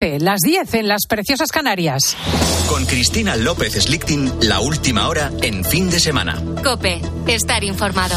Las 10 en las preciosas Canarias. Con Cristina López Slichting, la última hora en fin de semana. Cope, estar informado.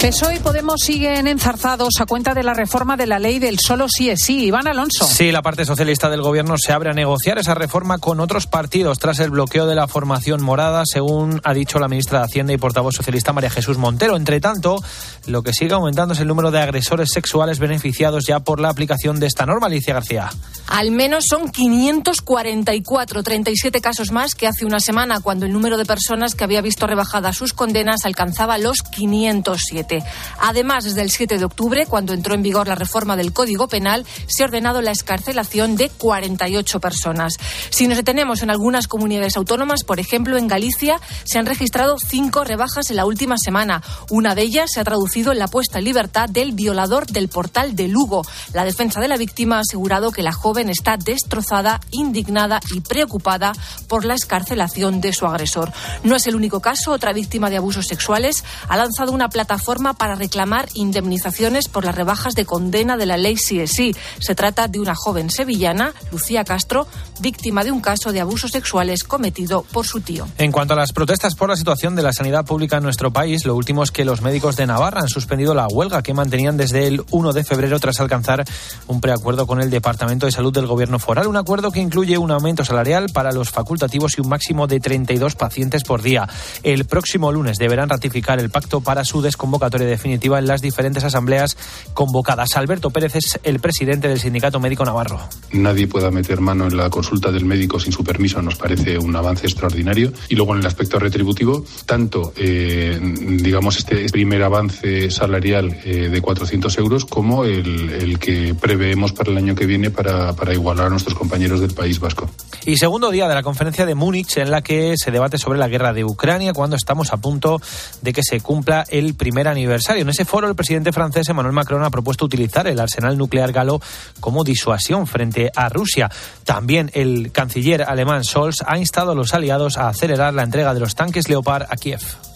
PSOE y Podemos siguen enzarzados a cuenta de la reforma de la ley del solo sí es sí. Iván Alonso. Sí, la parte socialista del gobierno se abre a negociar esa reforma con otros partidos tras el bloqueo de la formación morada, según ha dicho la ministra de Hacienda y portavoz socialista María Jesús Montero. Entre tanto, lo que sigue aumentando es el número de agresores sexuales beneficiados ya por la aplicación de esta norma, Alicia García. Al menos son 544, 37 casos más que hace una semana, cuando el número de personas que había visto rebajadas sus condenas alcanzaba los 507. Además, desde el 7 de octubre, cuando entró en vigor la reforma del Código Penal, se ha ordenado la escarcelación de 48 personas. Si nos detenemos en algunas comunidades autónomas, por ejemplo, en Galicia, se han registrado cinco rebajas en la última semana. Una de ellas se ha traducido en la puesta en libertad del violador del portal de Lugo. La defensa de la víctima ha asegurado que la joven está destrozada, indignada y preocupada por la escarcelación de su agresor. No es el único caso. Otra víctima de abusos sexuales ha lanzado una plataforma para reclamar indemnizaciones por las rebajas de condena de la ley CSI. Se trata de una joven sevillana, Lucía Castro, víctima de un caso de abusos sexuales cometido por su tío. En cuanto a las protestas por la situación de la sanidad pública en nuestro país, lo último es que los médicos de Navarra han suspendido la huelga que mantenían desde el 1 de febrero tras alcanzar un preacuerdo con el Departamento de Salud del Gobierno Foral. Un acuerdo que incluye un aumento salarial para los facultativos y un máximo de 32 pacientes por día. El próximo lunes deberán ratificar el pacto para su desconvocatoria definitiva en las diferentes asambleas convocadas. Alberto Pérez es el presidente del Sindicato Médico Navarro. Nadie pueda meter mano en la consulta del médico sin su permiso nos parece un avance extraordinario. Y luego en el aspecto retributivo, tanto, eh, digamos, este primer avance salarial eh, de 400 euros como el, el, que preveemos para el año que viene para, para igualar a nuestros compañeros del País Vasco. Y segundo día de la conferencia de Múnich en la que se debate sobre la guerra de Ucrania cuando estamos a punto de que se cumpla el primer aniversario. En ese foro el presidente francés Emmanuel Macron ha propuesto utilizar el arsenal nuclear galo como disuasión frente a Rusia. También el canciller alemán Scholz ha instado a los aliados a acelerar la entrega de los tanques Leopard a Kiev.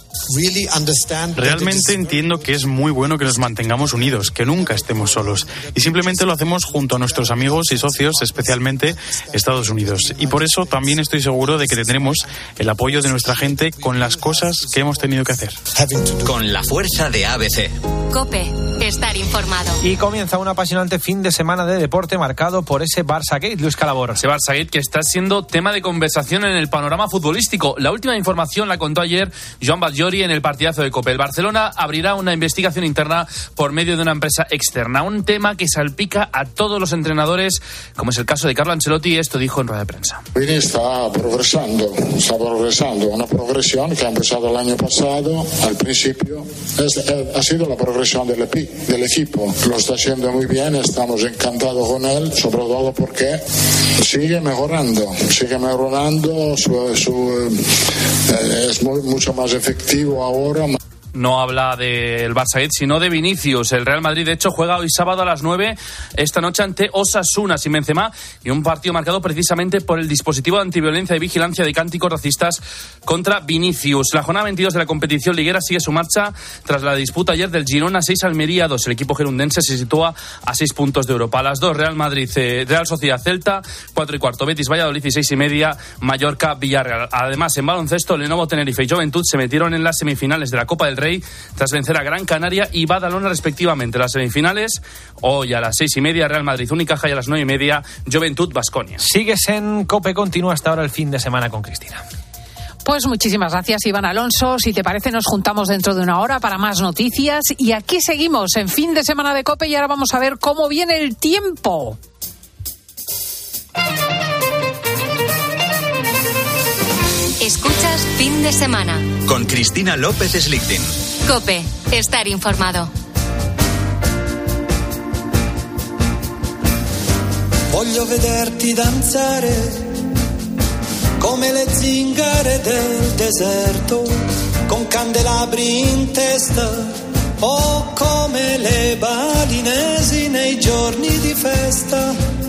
Realmente entiendo que es muy bueno que nos mantengamos unidos, que nunca estemos solos. Y simplemente lo hacemos junto a nuestros amigos y socios, especialmente Estados Unidos. Y por eso también estoy seguro de que tendremos el apoyo de nuestra gente con las cosas que hemos tenido que hacer. Con la fuerza de ABC. Cope, estar informado. Y comienza un apasionante fin de semana de deporte marcado por ese Barça Gate, Luis Calabor. Ese Barça Gate que está siendo tema de conversación en el panorama futbolístico. La última información la contó ayer Joan Badjori en el partidazo de Copa. El Barcelona abrirá una investigación interna por medio de una empresa externa. Un tema que salpica a todos los entrenadores, como es el caso de Carlo Ancelotti. Esto dijo en rueda de prensa. Vini está progresando, está progresando. Una progresión que ha empezado el año pasado. Al principio es, eh, ha sido la progresión del, del equipo. Lo está haciendo muy bien. Estamos encantados con él, sobre todo porque sigue mejorando. Sigue mejorando. Su, su, eh, es muy, mucho más efectivo ahora no habla del Barça sino de Vinicius. El Real Madrid, de hecho, juega hoy sábado a las 9 esta noche ante Osasuna sin Benzema y un partido marcado precisamente por el dispositivo de antiviolencia y vigilancia de cánticos racistas contra Vinicius. La jornada 22 de la competición liguera sigue su marcha tras la disputa ayer del Girona 6 Almería 2. El equipo gerundense se sitúa a 6 puntos de Europa. A las 2 Real Madrid, eh, Real Sociedad Celta, 4 y cuarto Betis Valladolid y 6 y media Mallorca Villarreal. Además, en baloncesto, Lenovo Tenerife y Juventud se metieron en las semifinales de la Copa del Rey tras vencer a Gran Canaria y Badalona respectivamente. Las semifinales, hoy a las seis y media, Real Madrid Unicaja y a las nueve y media, Juventud Basconia. Sigues en Cope Continua hasta ahora el fin de semana con Cristina. Pues muchísimas gracias, Iván Alonso. Si te parece, nos juntamos dentro de una hora para más noticias. Y aquí seguimos en fin de semana de Cope y ahora vamos a ver cómo viene el tiempo. Escuchas fin de semana. Con Cristina López Slichting. Cope, estar informado. Voglio vederti danzare come le zingare del deserto, con candelabri in testa o come le balinesi nei giorni di festa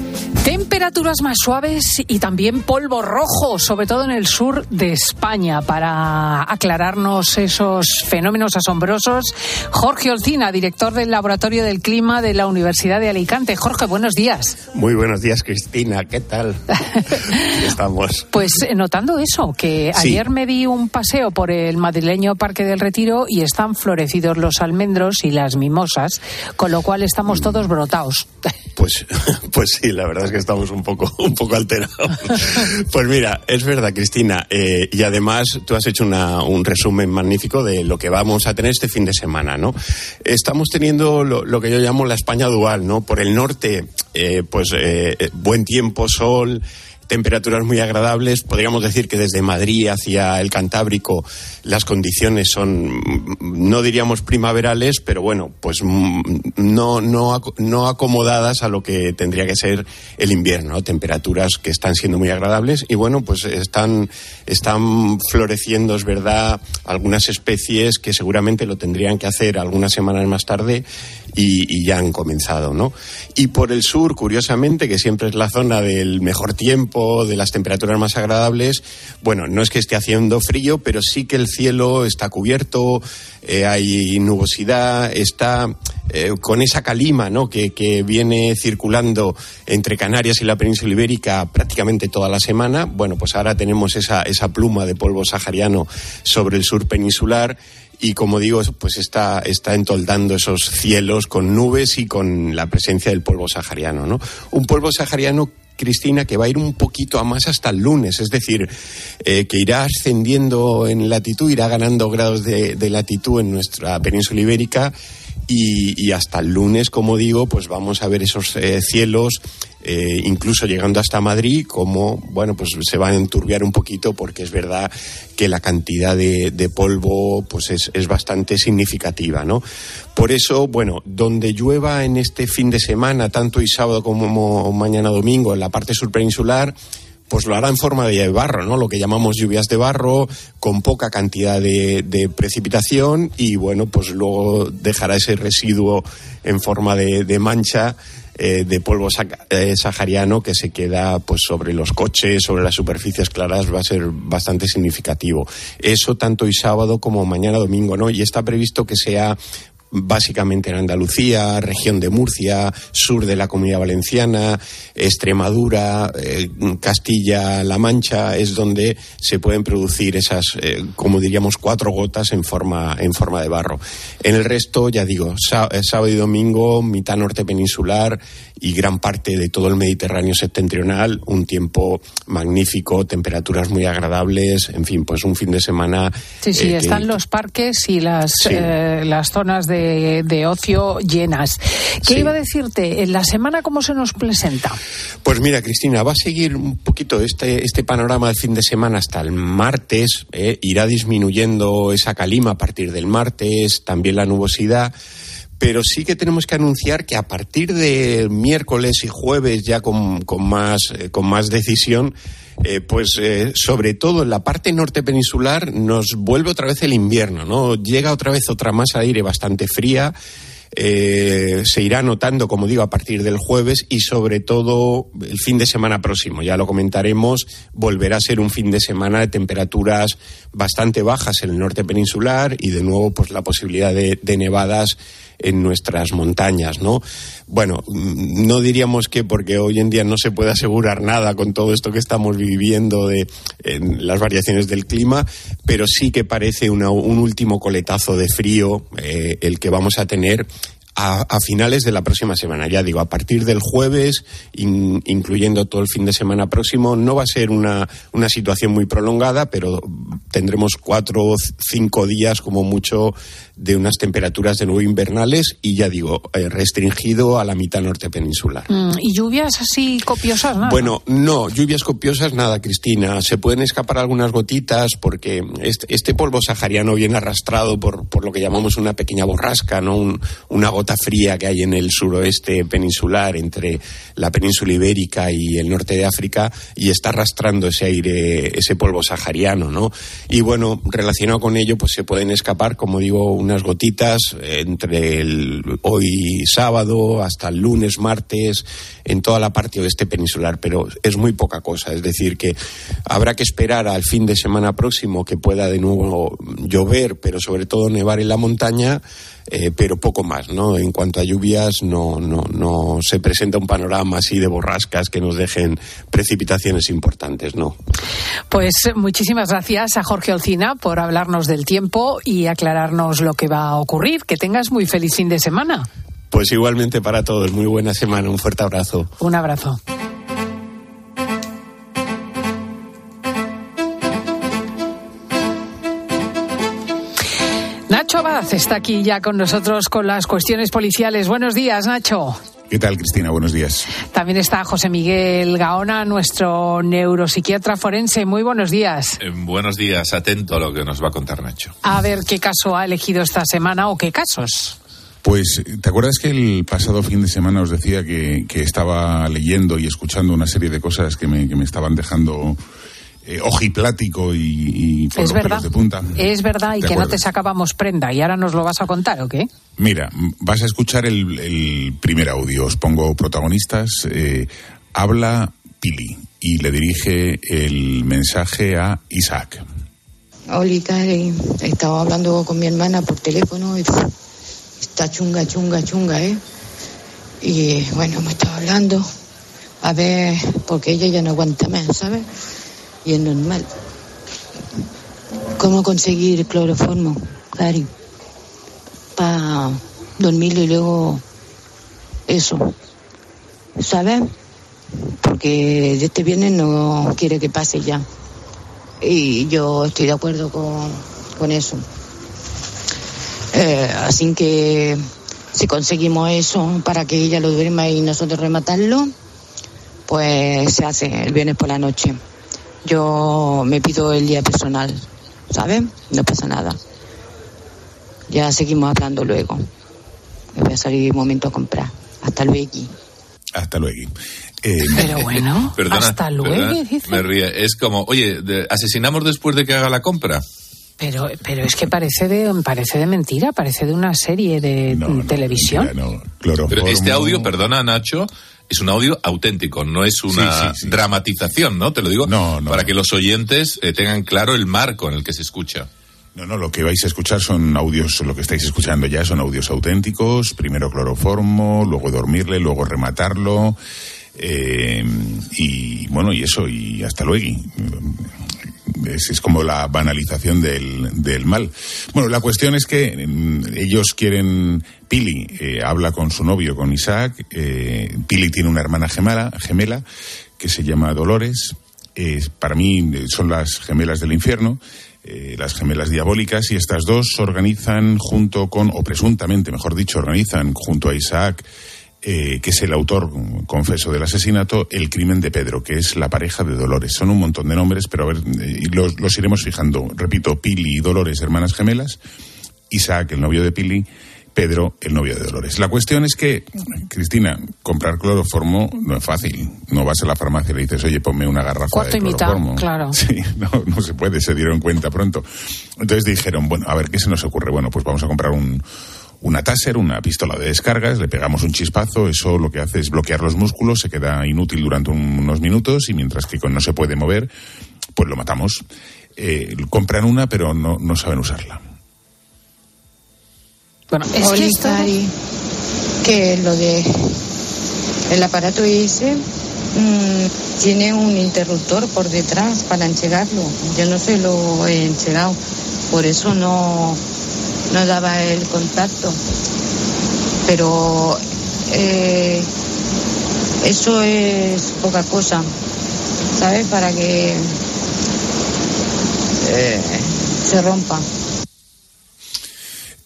Temperaturas más suaves y también polvo rojo, sobre todo en el sur de España. Para aclararnos esos fenómenos asombrosos, Jorge Olcina, director del Laboratorio del Clima de la Universidad de Alicante. Jorge, buenos días. Muy buenos días, Cristina. ¿Qué tal? estamos. Pues eh, notando eso, que Sí. ayer me di un paseo por el madrileño Parque del Retiro y están florecidos los almendros y las mimosas, con lo cual estamos todos brotados. Pues, pues sí, la verdad es que estamos un poco, un poco alterados. Pues mira, es verdad, Cristina, eh, y además tú has hecho una- un resumen magnífico de lo que vamos a tener este fin de semana, ¿no? Estamos teniendo lo, lo que yo llamo la España dual, ¿no? Por el norte, eh, pues eh, buen tiempo, sol. Temperaturas muy agradables. Podríamos decir que desde Madrid hacia el Cantábrico las condiciones son, mm, no diríamos primaverales, pero bueno, pues mm, no, no, no acomodadas a lo que tendría que ser el invierno. ¿no? Temperaturas que están siendo muy agradables y bueno, pues están, están floreciendo, es verdad, algunas especies que seguramente lo tendrían que hacer algunas semanas más tarde y, y ya han comenzado, ¿no? Y por el sur, curiosamente, que siempre es la zona del mejor tiempo, de las temperaturas más agradables, bueno, no es que esté haciendo frío, pero sí que el cielo está cubierto, eh, hay nubosidad, está eh, con esa calima, ¿no? Que, que viene circulando entre Canarias y la península ibérica prácticamente toda la semana. Bueno, pues ahora tenemos esa, esa pluma de polvo sahariano sobre el sur peninsular y como digo, pues está, está entoldando esos cielos con nubes y con la presencia del polvo sahariano, ¿no? Un polvo sahariano Cristina, que va a ir un poquito a más hasta el lunes, es decir, eh, que irá ascendiendo en latitud, irá ganando grados de, de latitud en nuestra península ibérica y, y hasta el lunes, como digo, pues vamos a ver esos eh, cielos, eh, incluso llegando hasta Madrid, como, bueno, pues se van a enturbiar un poquito porque es verdad que la cantidad de, de polvo pues es, bastante significativa, ¿no? Por eso, bueno, donde llueva en este fin de semana, tanto hoy sábado como mañana domingo, en la parte sur peninsular, pues lo hará en forma de barro, ¿no? Lo que llamamos lluvias de barro, con poca cantidad de, precipitación y, bueno, pues luego dejará ese residuo en forma de, mancha eh, de polvo eh, sahariano que se queda pues sobre los coches, sobre las superficies claras, va a ser bastante significativo. Eso tanto hoy sábado como mañana domingo, ¿no? Y está previsto que sea básicamente en Andalucía, región de Murcia, sur de la Comunidad Valenciana, Extremadura, eh, Castilla-La Mancha, es donde se pueden producir esas, eh, como diríamos, cuatro gotas en forma, en forma de barro. En el resto, ya digo, eh, sábado y domingo, mitad norte peninsular y gran parte de todo el Mediterráneo septentrional, un tiempo magnífico, temperaturas muy agradables, en fin, pues un fin de semana. Sí, sí, eh, que- están los parques y las, Sí. eh, las zonas de, de ocio llenas. ¿Qué Sí. iba a decirte? ¿En la semana cómo se nos presenta? Pues mira, Cristina, va a seguir un poquito este, este panorama del fin de semana hasta el martes. ¿eh? Irá disminuyendo esa calima a partir del martes, también la nubosidad. Pero sí que tenemos que anunciar que a partir de miércoles y jueves, ya con, con más, eh, con más decisión, eh, pues eh, sobre todo en la parte norte peninsular nos vuelve otra vez el invierno, ¿no? Llega otra vez otra masa de aire bastante fría. se irá notando, como digo, a partir del jueves y sobre todo el fin de semana próximo. Ya lo comentaremos, volverá a ser un fin de semana de temperaturas bastante bajas en el norte peninsular y de nuevo pues la posibilidad de nevadas en nuestras montañas, ¿no? Bueno, mm, no diríamos que porque hoy en día no se puede asegurar nada con todo esto que estamos viviendo de en las variaciones del clima, pero sí que parece un último coletazo de frío eh, el que vamos a tener a, a finales de la próxima semana. Ya digo, a partir del jueves, in- incluyendo todo el fin de semana próximo, no va a ser una, una situación muy prolongada, pero tendremos cuatro o cinco días como mucho de unas temperaturas de nuevo invernales y ya digo, eh, restringido a la mitad norte peninsular. Mm, ¿Y lluvias así copiosas? nada? Bueno, no, lluvias copiosas nada, Cristina. Se pueden escapar algunas gotitas porque este, este polvo sahariano viene arrastrado por, por lo que llamamos una pequeña borrasca, ¿no? Un- una gota fría que hay en el suroeste peninsular entre la península ibérica y el norte de África y está arrastrando ese aire, ese polvo sahariano, ¿no? Y bueno, relacionado con ello, pues se pueden escapar, como digo, unas gotitas entre el hoy sábado hasta el lunes, martes, en toda la parte oeste peninsular, pero es muy poca cosa. Es decir, que habrá que esperar al fin de semana próximo que pueda de nuevo llover, pero sobre todo nevar en la montaña. Eh, pero poco más, ¿no? En cuanto a lluvias, no, no, no se presenta un panorama así de borrascas que nos dejen precipitaciones importantes, ¿no? Pues muchísimas gracias a Jorge Olcina por hablarnos del tiempo y aclararnos lo que va a ocurrir. Que tengas muy feliz fin de semana. Pues igualmente para todos, muy buena semana, un fuerte abrazo. Un abrazo. Nacho Abad está aquí ya con nosotros con las cuestiones policiales. Buenos días, Nacho. ¿Qué tal, Cristina? Buenos días. También está José Miguel Gaona, nuestro neuropsiquiatra forense. Muy buenos días. Eh, buenos días, atento a lo que nos va a contar Nacho. A ver qué caso ha elegido esta semana o qué casos. Pues, ¿te acuerdas que el pasado fin de semana os decía que, que estaba leyendo y escuchando una serie de cosas que me, que me estaban dejando eh, ojiplático y, y por es los verdad. pelos de punta? Es verdad y ¿Te que no te sacábamos prenda. ¿Y ahora nos lo vas a contar o qué? Mira, vas a escuchar el, el primer audio. Os pongo protagonistas. Eh, habla Pili y le dirige el mensaje a Isaac. Hola, Cari. Estaba hablando con mi hermana por teléfono y está chunga, chunga, chunga, ¿eh? Y bueno, me estaba hablando. A ver, porque ella ya no aguanta más, ¿sabes? Y es normal. ¿Cómo conseguir cloroformo, Cari? Para dormir y luego eso. ¿Sabes? Porque este viernes no quiere que pase ya. Y yo estoy de acuerdo con, con eso. Eh, así que si conseguimos eso para que ella lo duerma y nosotros rematarlo, pues se hace el viernes por la noche. Yo me pido el día personal, ¿sabes? No pasa nada. Ya seguimos hablando luego. Me voy a salir un momento a comprar. Hasta luego. Hasta luego. Eh, Pero bueno, Perdona, hasta luego, dice. Me ríe. Es como, oye, de- ¿asesinamos después de que haga la compra? Pero, pero es que parece de, parece de mentira, parece de una serie de televisión. Pero este audio, perdona Nacho, es un audio auténtico, no es una Sí, sí, sí. dramatización, ¿no? Te lo digo para que los oyentes eh, tengan claro el marco en el que se escucha. No, no, lo que vais a escuchar son audios, lo que estáis escuchando ya son audios auténticos, primero cloroformo, luego dormirle, luego rematarlo, eh, y bueno, y eso, y hasta luego. Es, es como la banalización del, del mal. Bueno, la cuestión es que mm, ellos quieren, Pili eh, habla con su novio, con Isaac, eh, Pili tiene una hermana gemela, gemela que se llama Dolores, eh, para mí son las gemelas del infierno, las gemelas diabólicas, y estas dos organizan junto con, o presuntamente, mejor dicho, organizan junto a Isaac, eh, que es el autor, confeso, del asesinato, el crimen de Pedro, que es la pareja de Dolores. Son un montón de nombres, pero a ver, eh, los, los iremos fijando. Repito, Pili y Dolores, hermanas gemelas, Isaac, el novio de Pili, Pedro, el novio de Dolores. La cuestión es que, Cristina, comprar cloroformo no es fácil. No vas a la farmacia y le dices, oye, ponme una garrafa Cuarto de y mitad, cloroformo. claro. Sí, no, no se puede, se dieron cuenta pronto. Entonces dijeron, bueno, a ver, ¿qué se nos ocurre? Bueno, pues vamos a comprar un, una taser, una pistola de descargas, le pegamos un chispazo, eso lo que hace es bloquear los músculos, se queda inútil durante un- unos minutos y mientras que no se puede mover, pues lo matamos. Eh, compran una, pero no, no saben usarla. Bueno, es que esto... que lo de el aparato ese mm, tiene un interruptor por detrás para enchegarlo. Yo no se lo he enchegado, por eso no, no daba el contacto. Pero eh, eso es poca cosa, ¿sabes? Para que eh, se rompa.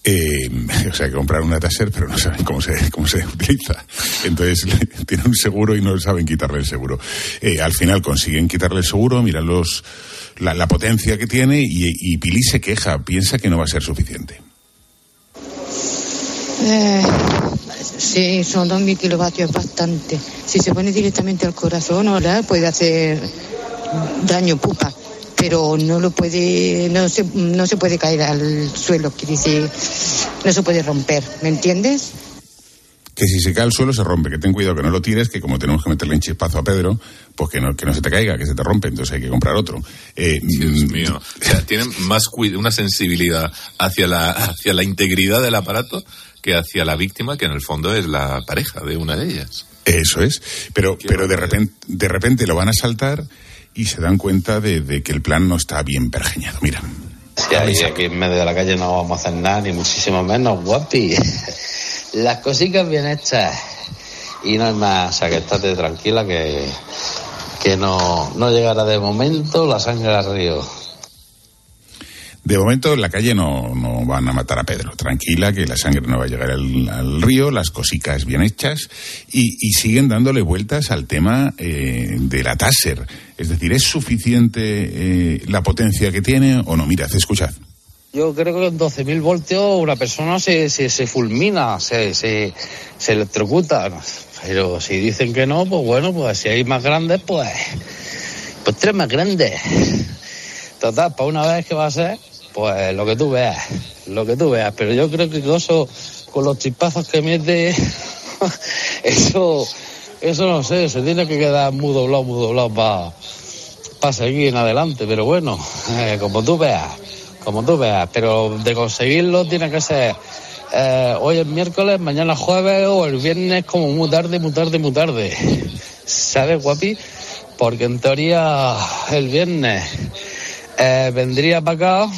Eh, o sea, que comprar una taser, pero no saben cómo se, cómo se utiliza. Entonces, tienen un seguro y no saben quitarle el seguro. Eh, al final consiguen quitarle el seguro, miran los, la, la potencia que tiene y, y Pili se queja, piensa que no va a ser suficiente. Eh, Sí, son 2.000 kilovatios, es bastante. Si se pone directamente al corazón, ahora puede hacer daño pupa, pero no lo puede, no se, no se puede caer al suelo, quiere decir, no se puede romper, ¿me entiendes? que si se cae al suelo se rompe, que ten cuidado que no lo tires, que como tenemos que meterle en chispazo a Pedro, pues que no, que no se te caiga, que se te rompe, entonces hay que comprar otro. Eh, Dios mm, mío, o sea, tienen más una sensibilidad hacia la, hacia la integridad del aparato que hacia la víctima, que en el fondo es la pareja de una de ellas. Eso es, pero, pero de repente, de repente lo van a saltar y se dan cuenta de, que el plan no está bien pergeñado. Mira. Sí, ahí aquí en medio de la calle no vamos a hacer nada, ni muchísimo menos, guapi. Las cositas bien hechas. Y no hay más, o sea que estate tranquila que, que no, no llegará de momento la sangre al río. De momento en la calle no, no, van a matar a Pedro. Tranquila, que la sangre no va a llegar al, río, las cosicas bien hechas y, siguen dándole vueltas al tema eh, de la Taser. Es decir, ¿es suficiente eh, la potencia que tiene o no? Mirad, escuchad. Yo creo que con 12.000 voltios una persona se, se, se fulmina, se, se, se, electrocuta. Pero si dicen que no, pues bueno, pues si hay más grandes, pues, pues tres más grandes. Total, para una vez que va a ser, pues lo que tú veas, lo que tú veas. Pero yo creo que eso, con los chispazos que mete, eso, eso no sé, se tiene que quedar muy doblado, muy doblado para pa seguir en adelante. Pero bueno, eh, como tú veas como tú veas, pero de conseguirlo tiene que ser eh, hoy es miércoles, mañana jueves o el viernes como muy tarde, muy tarde, muy tarde. ¿Sabes, guapi? Porque en teoría el viernes eh, vendría para acá,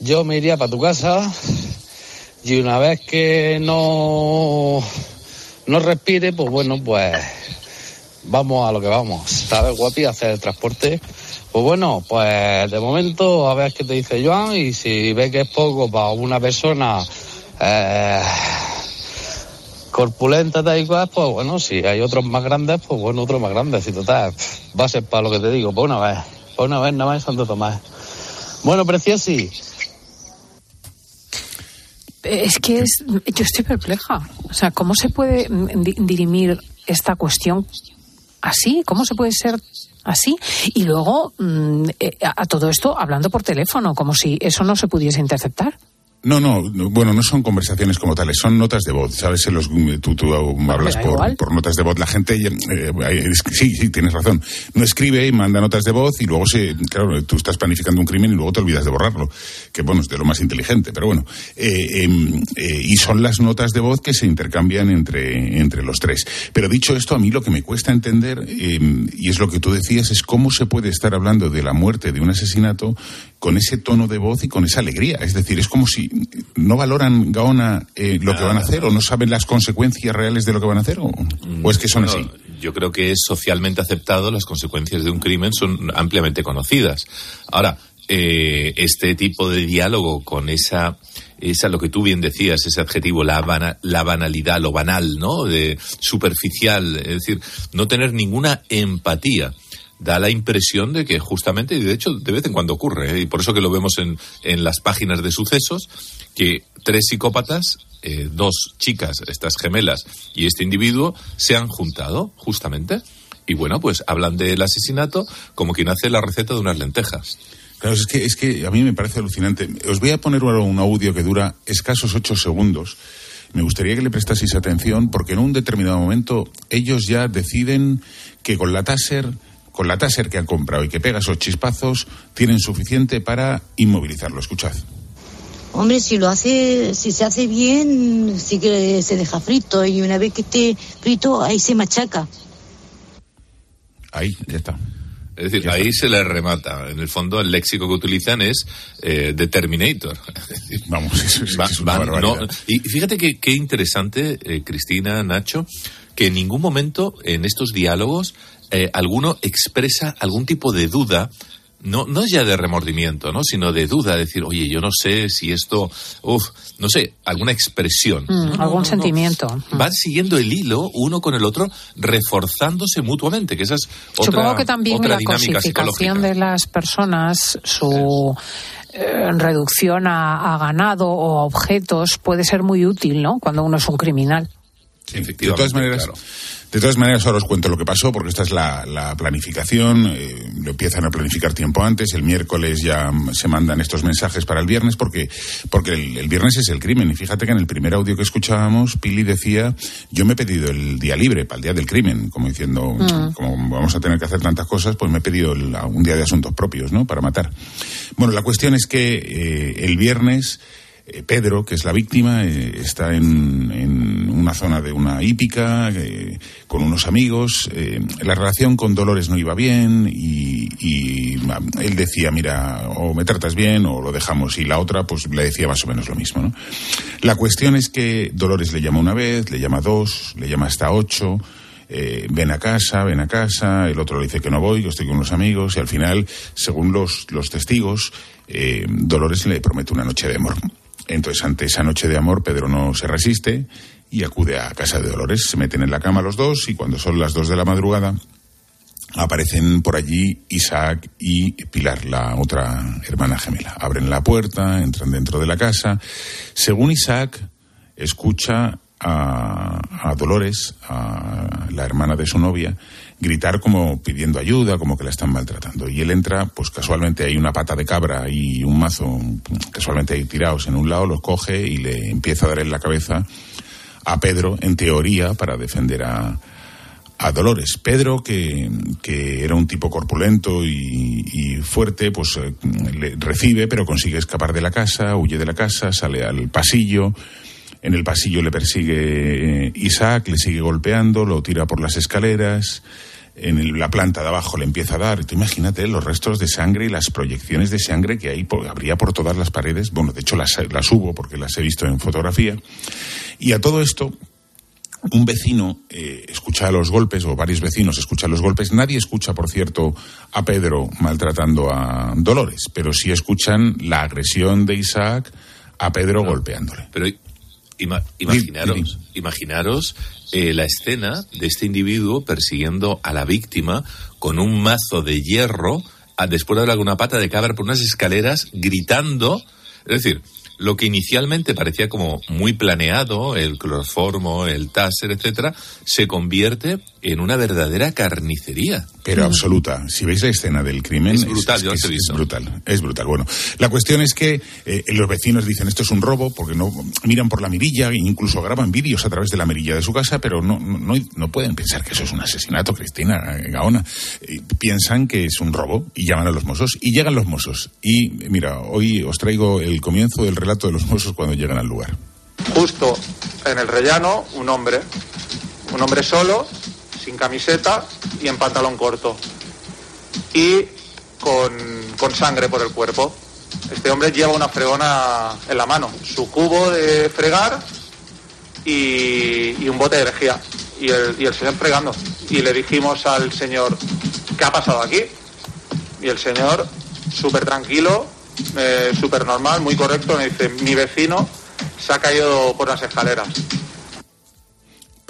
yo me iría para tu casa y una vez que no, no respire, pues bueno, pues vamos a lo que vamos. ¿Sabes, guapi? Hacer el transporte pues bueno, pues de momento a ver qué te dice Joan y si ve que es poco para una persona eh, corpulenta tal y cual, pues bueno, si hay otros más grandes, pues bueno, otros más grandes. Y total, va a ser para lo que te digo, pues una vez, una vez nada más Santo Tomás. Bueno, preciosi. Es que es, yo estoy perpleja. O sea, ¿cómo se puede dirimir esta cuestión así? ¿Cómo se puede ser así. Y luego, mm, eh, a todo esto, hablando por teléfono, como si eso no se pudiese interceptar. No, no, bueno, no son conversaciones como tales, son notas de voz, ¿sabes? Los, tú, tú hablas por, por, notas de voz. La gente, eh, sí, sí, tienes razón. No escribe y manda notas de voz y luego se, claro, tú estás planificando un crimen y luego te olvidas de borrarlo, que bueno, es de lo más inteligente, pero bueno. Eh, em, eh, y son las notas de voz que se intercambian entre, entre los tres. Pero dicho esto, a mí lo que me cuesta entender, em, y es lo que tú decías, es cómo se puede estar hablando de la muerte de un asesinato con ese tono de voz y con esa alegría. Es decir, es como si no valoran, Gaona, eh, lo que van a hacer o no saben las consecuencias reales de lo que van a hacer o, es que son así. Yo creo que es socialmente aceptado, las consecuencias de un crimen son ampliamente conocidas. Ahora, eh, este tipo de diálogo con esa esa lo que tú bien decías, ese adjetivo, la, la banalidad, lo banal, ¿no? De superficial, es decir, no tener ninguna empatía da la impresión de que justamente, y de hecho de vez en cuando ocurre, ¿eh? y por eso que lo vemos en, en las páginas de sucesos, que tres psicópatas, eh, dos chicas, estas gemelas y este individuo, se han juntado justamente. Y bueno, pues hablan del asesinato como quien hace la receta de unas lentejas. Claro, es que, es que a mí me parece alucinante. Os voy a poner un audio que dura escasos ocho segundos. Me gustaría que le prestaseis atención porque en un determinado momento ellos ya deciden que con la Taser con la taser que han comprado y que pega esos chispazos, tienen suficiente para inmovilizarlo. Escuchad. Hombre, si lo hace, si se hace bien, sí que se deja frito y una vez que esté frito, ahí se machaca. Ahí, ya está. Es decir, ahí se le remata. En el fondo, el léxico que utilizan es eh, Determinator. Vamos, eso es, Y fíjate que, qué interesante, eh, Cristina, Nacho, que en ningún momento en estos diálogos eh, alguno expresa algún tipo de duda no, no es ya de remordimiento, ¿no? sino de duda, decir, oye, yo no sé si esto, uff, no sé, alguna expresión. Mm, algún sentimiento. Mm. Van siguiendo el hilo uno con el otro, reforzándose mutuamente, que esa es otra Supongo que también la cosificación de las personas, su eh, en reducción a, a ganado o a objetos puede ser muy útil, ¿no? Cuando uno es un criminal. De todas maneras, de todas maneras, ahora os cuento lo que pasó, porque esta es la, la planificación. eh, lo empiezan a planificar tiempo antes. El miércoles ya se mandan estos mensajes para el viernes, porque, porque el, el viernes es el crimen. Y fíjate que en el primer audio que escuchábamos, Pili decía: Yo me he pedido el día libre para el día del crimen, como diciendo, Mm. como vamos a tener que hacer tantas cosas, pues me he pedido el- un día de asuntos propios, ¿no? Para matar. Bueno, la cuestión es que eh, el viernes. Eh, Pedro, que es la víctima, eh, está en, una zona de una hípica eh, con unos amigos. eh, la relación con Dolores no iba bien y, él decía, mira, o me tratas bien o lo dejamos. Y la otra, pues le decía más o menos lo mismo. ¿no? La cuestión es que Dolores le llama una vez, le llama dos, le llama hasta ocho. eh, ven a casa, ven a casa, el otro le dice que no voy, que estoy con unos amigos, y al final, según los, los testigos, eh, Dolores le promete una noche de amor. Entonces, ante esa noche de amor, Pedro no se resiste y acude a casa de Dolores. Se meten en la cama los dos y cuando son las dos de la madrugada, aparecen por allí Isaac y Pilar, la otra hermana gemela. Abren la puerta, entran dentro de la casa. Según Isaac, escucha a, Dolores, a la hermana de su novia, gritar como pidiendo ayuda, como que la están maltratando. Y él entra, pues casualmente hay una pata de cabra y un mazo, casualmente ahí tirados en un lado, los coge y le empieza a dar en la cabeza a Pedro, en teoría, para defender a, a Dolores. Pedro, que, que era un tipo corpulento y, y fuerte, pues eh, le recibe, pero consigue escapar de la casa, huye de la casa, sale al pasillo. En el pasillo le persigue eh, Isaac, le sigue golpeando, lo tira por las escaleras. En el- la planta de abajo le empieza a dar. Tú imagínate los restos de sangre y las proyecciones de sangre que hay, por- habría por todas las paredes. Bueno, de hecho las, las hubo porque las he visto en fotografía. Y a todo esto, un vecino eh, escucha los golpes, o varios vecinos escuchan los golpes. Nadie escucha, por cierto, a Pedro maltratando a Dolores, pero sí escuchan la agresión de Isaac a Pedro golpeándole. Pero ima- imaginaros, imaginaros eh, la escena de este individuo persiguiendo a la víctima con un mazo de hierro a- después de darle una pata de cabra por unas escaleras gritando. Es decir, lo que inicialmente parecía como muy planeado, el cloroformo, el taser, etcétera, se convierte en una verdadera carnicería. Pero absoluta. Si veis la escena del crimen. Es brutal, yo que las he es, visto. es brutal. Es brutal. Bueno, la cuestión es que eh, los vecinos dicen esto es un robo porque no miran por la mirilla e incluso graban vídeos a través de la mirilla de su casa, pero no, no, no, no pueden pensar que eso es un asesinato, Cristina eh, Gaona. Eh, piensan que es un robo y llaman a los mozos y llegan los mozos. Y mira, hoy os traigo el comienzo del relato de los mozos cuando llegan al lugar. Justo en el rellano, un hombre. Un hombre solo, sin camiseta y en pantalón corto. Y con, con sangre por el cuerpo. Este hombre lleva una fregona en la mano, su cubo de fregar y, un bote de lejía. Y el, y el señor fregando. Y le dijimos al señor, ¿qué ha pasado aquí? Y el señor, súper tranquilo, eh, súper normal, muy correcto, me dice, mi vecino se ha caído por las escaleras.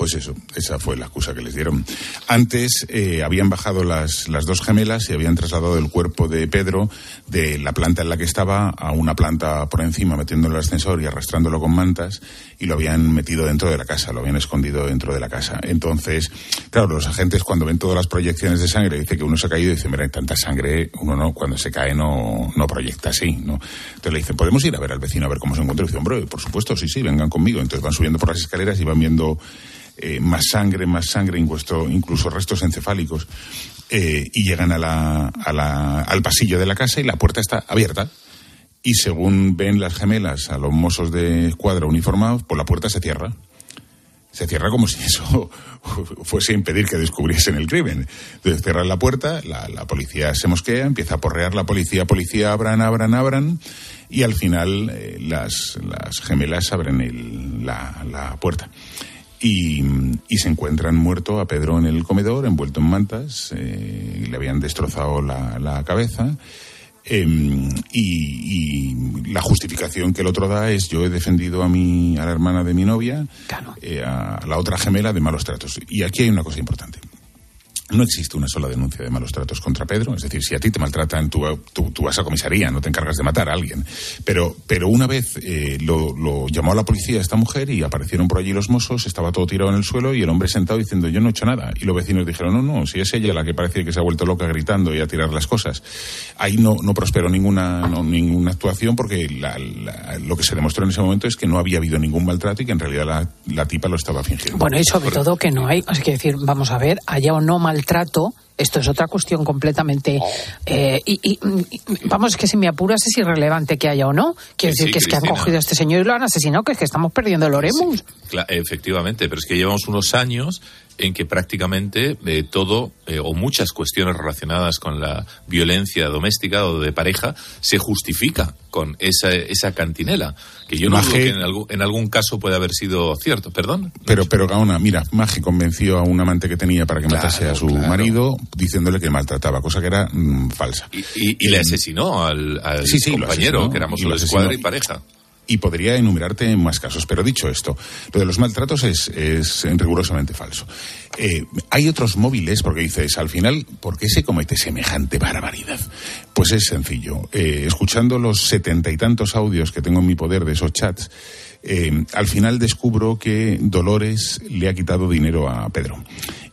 Pues eso, esa fue la excusa que les dieron. Antes eh, habían bajado las, las dos gemelas y habían trasladado el cuerpo de Pedro de la planta en la que estaba a una planta por encima, metiéndolo en el ascensor y arrastrándolo con mantas y lo habían metido dentro de la casa, lo habían escondido dentro de la casa. Entonces, claro, los agentes cuando ven todas las proyecciones de sangre, dice que uno se ha caído y dice, mira, hay tanta sangre, uno no, cuando se cae no, no proyecta así, ¿no? Entonces le dicen, ¿podemos ir a ver al vecino a ver cómo se encuentra? Y dice, hombre, por supuesto, sí, sí, vengan conmigo. Entonces van subiendo por las escaleras y van viendo eh, más sangre, más sangre, incluso, incluso restos encefálicos, eh, y llegan a la, a la- al pasillo de la casa y la puerta está abierta. Y según ven las gemelas a los mozos de escuadra uniformados, pues la puerta se cierra. Se cierra como si eso fuese a impedir que descubriesen el crimen. Entonces cierran la puerta, la, policía se mosquea, empieza a porrear la policía, policía, abran, abran, abran, y al final eh, las, las gemelas abren el- la, la puerta. Y, y se encuentran muerto a Pedro en el comedor, envuelto en mantas, eh, le habían destrozado la, la cabeza. y, y la justificación que el otro da es yo he defendido a mi a la hermana de mi novia, eh, a la otra gemela de malos tratos. Y aquí hay una cosa importante. No existe una sola denuncia de malos tratos contra Pedro. Es decir, si a ti te maltratan, tú, tú, tú vas a comisaría, no te encargas de matar a alguien. Pero, pero una vez eh, lo, lo llamó a la policía esta mujer y aparecieron por allí los mozos, estaba todo tirado en el suelo y el hombre sentado diciendo yo no he hecho nada. Y los vecinos dijeron, no, no, si es ella la que parece que se ha vuelto loca gritando y a tirar las cosas. Ahí no, no prosperó ninguna, no, ninguna actuación porque la- la- lo que se demostró en ese momento es que no había habido ningún maltrato y que en realidad la, la tipa lo estaba fingiendo. Bueno, y sobre todo que no hay, es que decir, vamos a ver, haya o no maltrato, esto es otra cuestión completamente. eh, y, y- y- vamos, es que si me apuras es irrelevante que haya o no. Quiero Sí, decir que es que han cogido a este señor y lo han asesinado, que es que estamos perdiendo el Oremus. Efectivamente, pero es que llevamos unos años en que prácticamente eh, todo eh, o muchas cuestiones relacionadas con la violencia doméstica o de pareja se justifica con esa, esa cantinela, que yo no dudo que en algún, en algún caso puede haber sido cierto. Perdón. Pero, pero Gaona, mira, Maje convenció a un amante que tenía para que matase a su marido diciéndole que maltrataba, cosa que era mm, falsa. Y, y le asesinó al, al Sí, sí, lo compañero, asesinó, que éramos asesinó. escuadra y pareja. Y podría enumerarte más casos, pero dicho esto, lo de los maltratos es, es rigurosamente falso. Eh, hay otros móviles, porque dices, al final, ¿por qué se comete semejante barbaridad? Pues es sencillo. Eh, escuchando los setenta y tantos audios que tengo en mi poder de esos chats, eh, al final descubro que Dolores le ha quitado dinero a Pedro.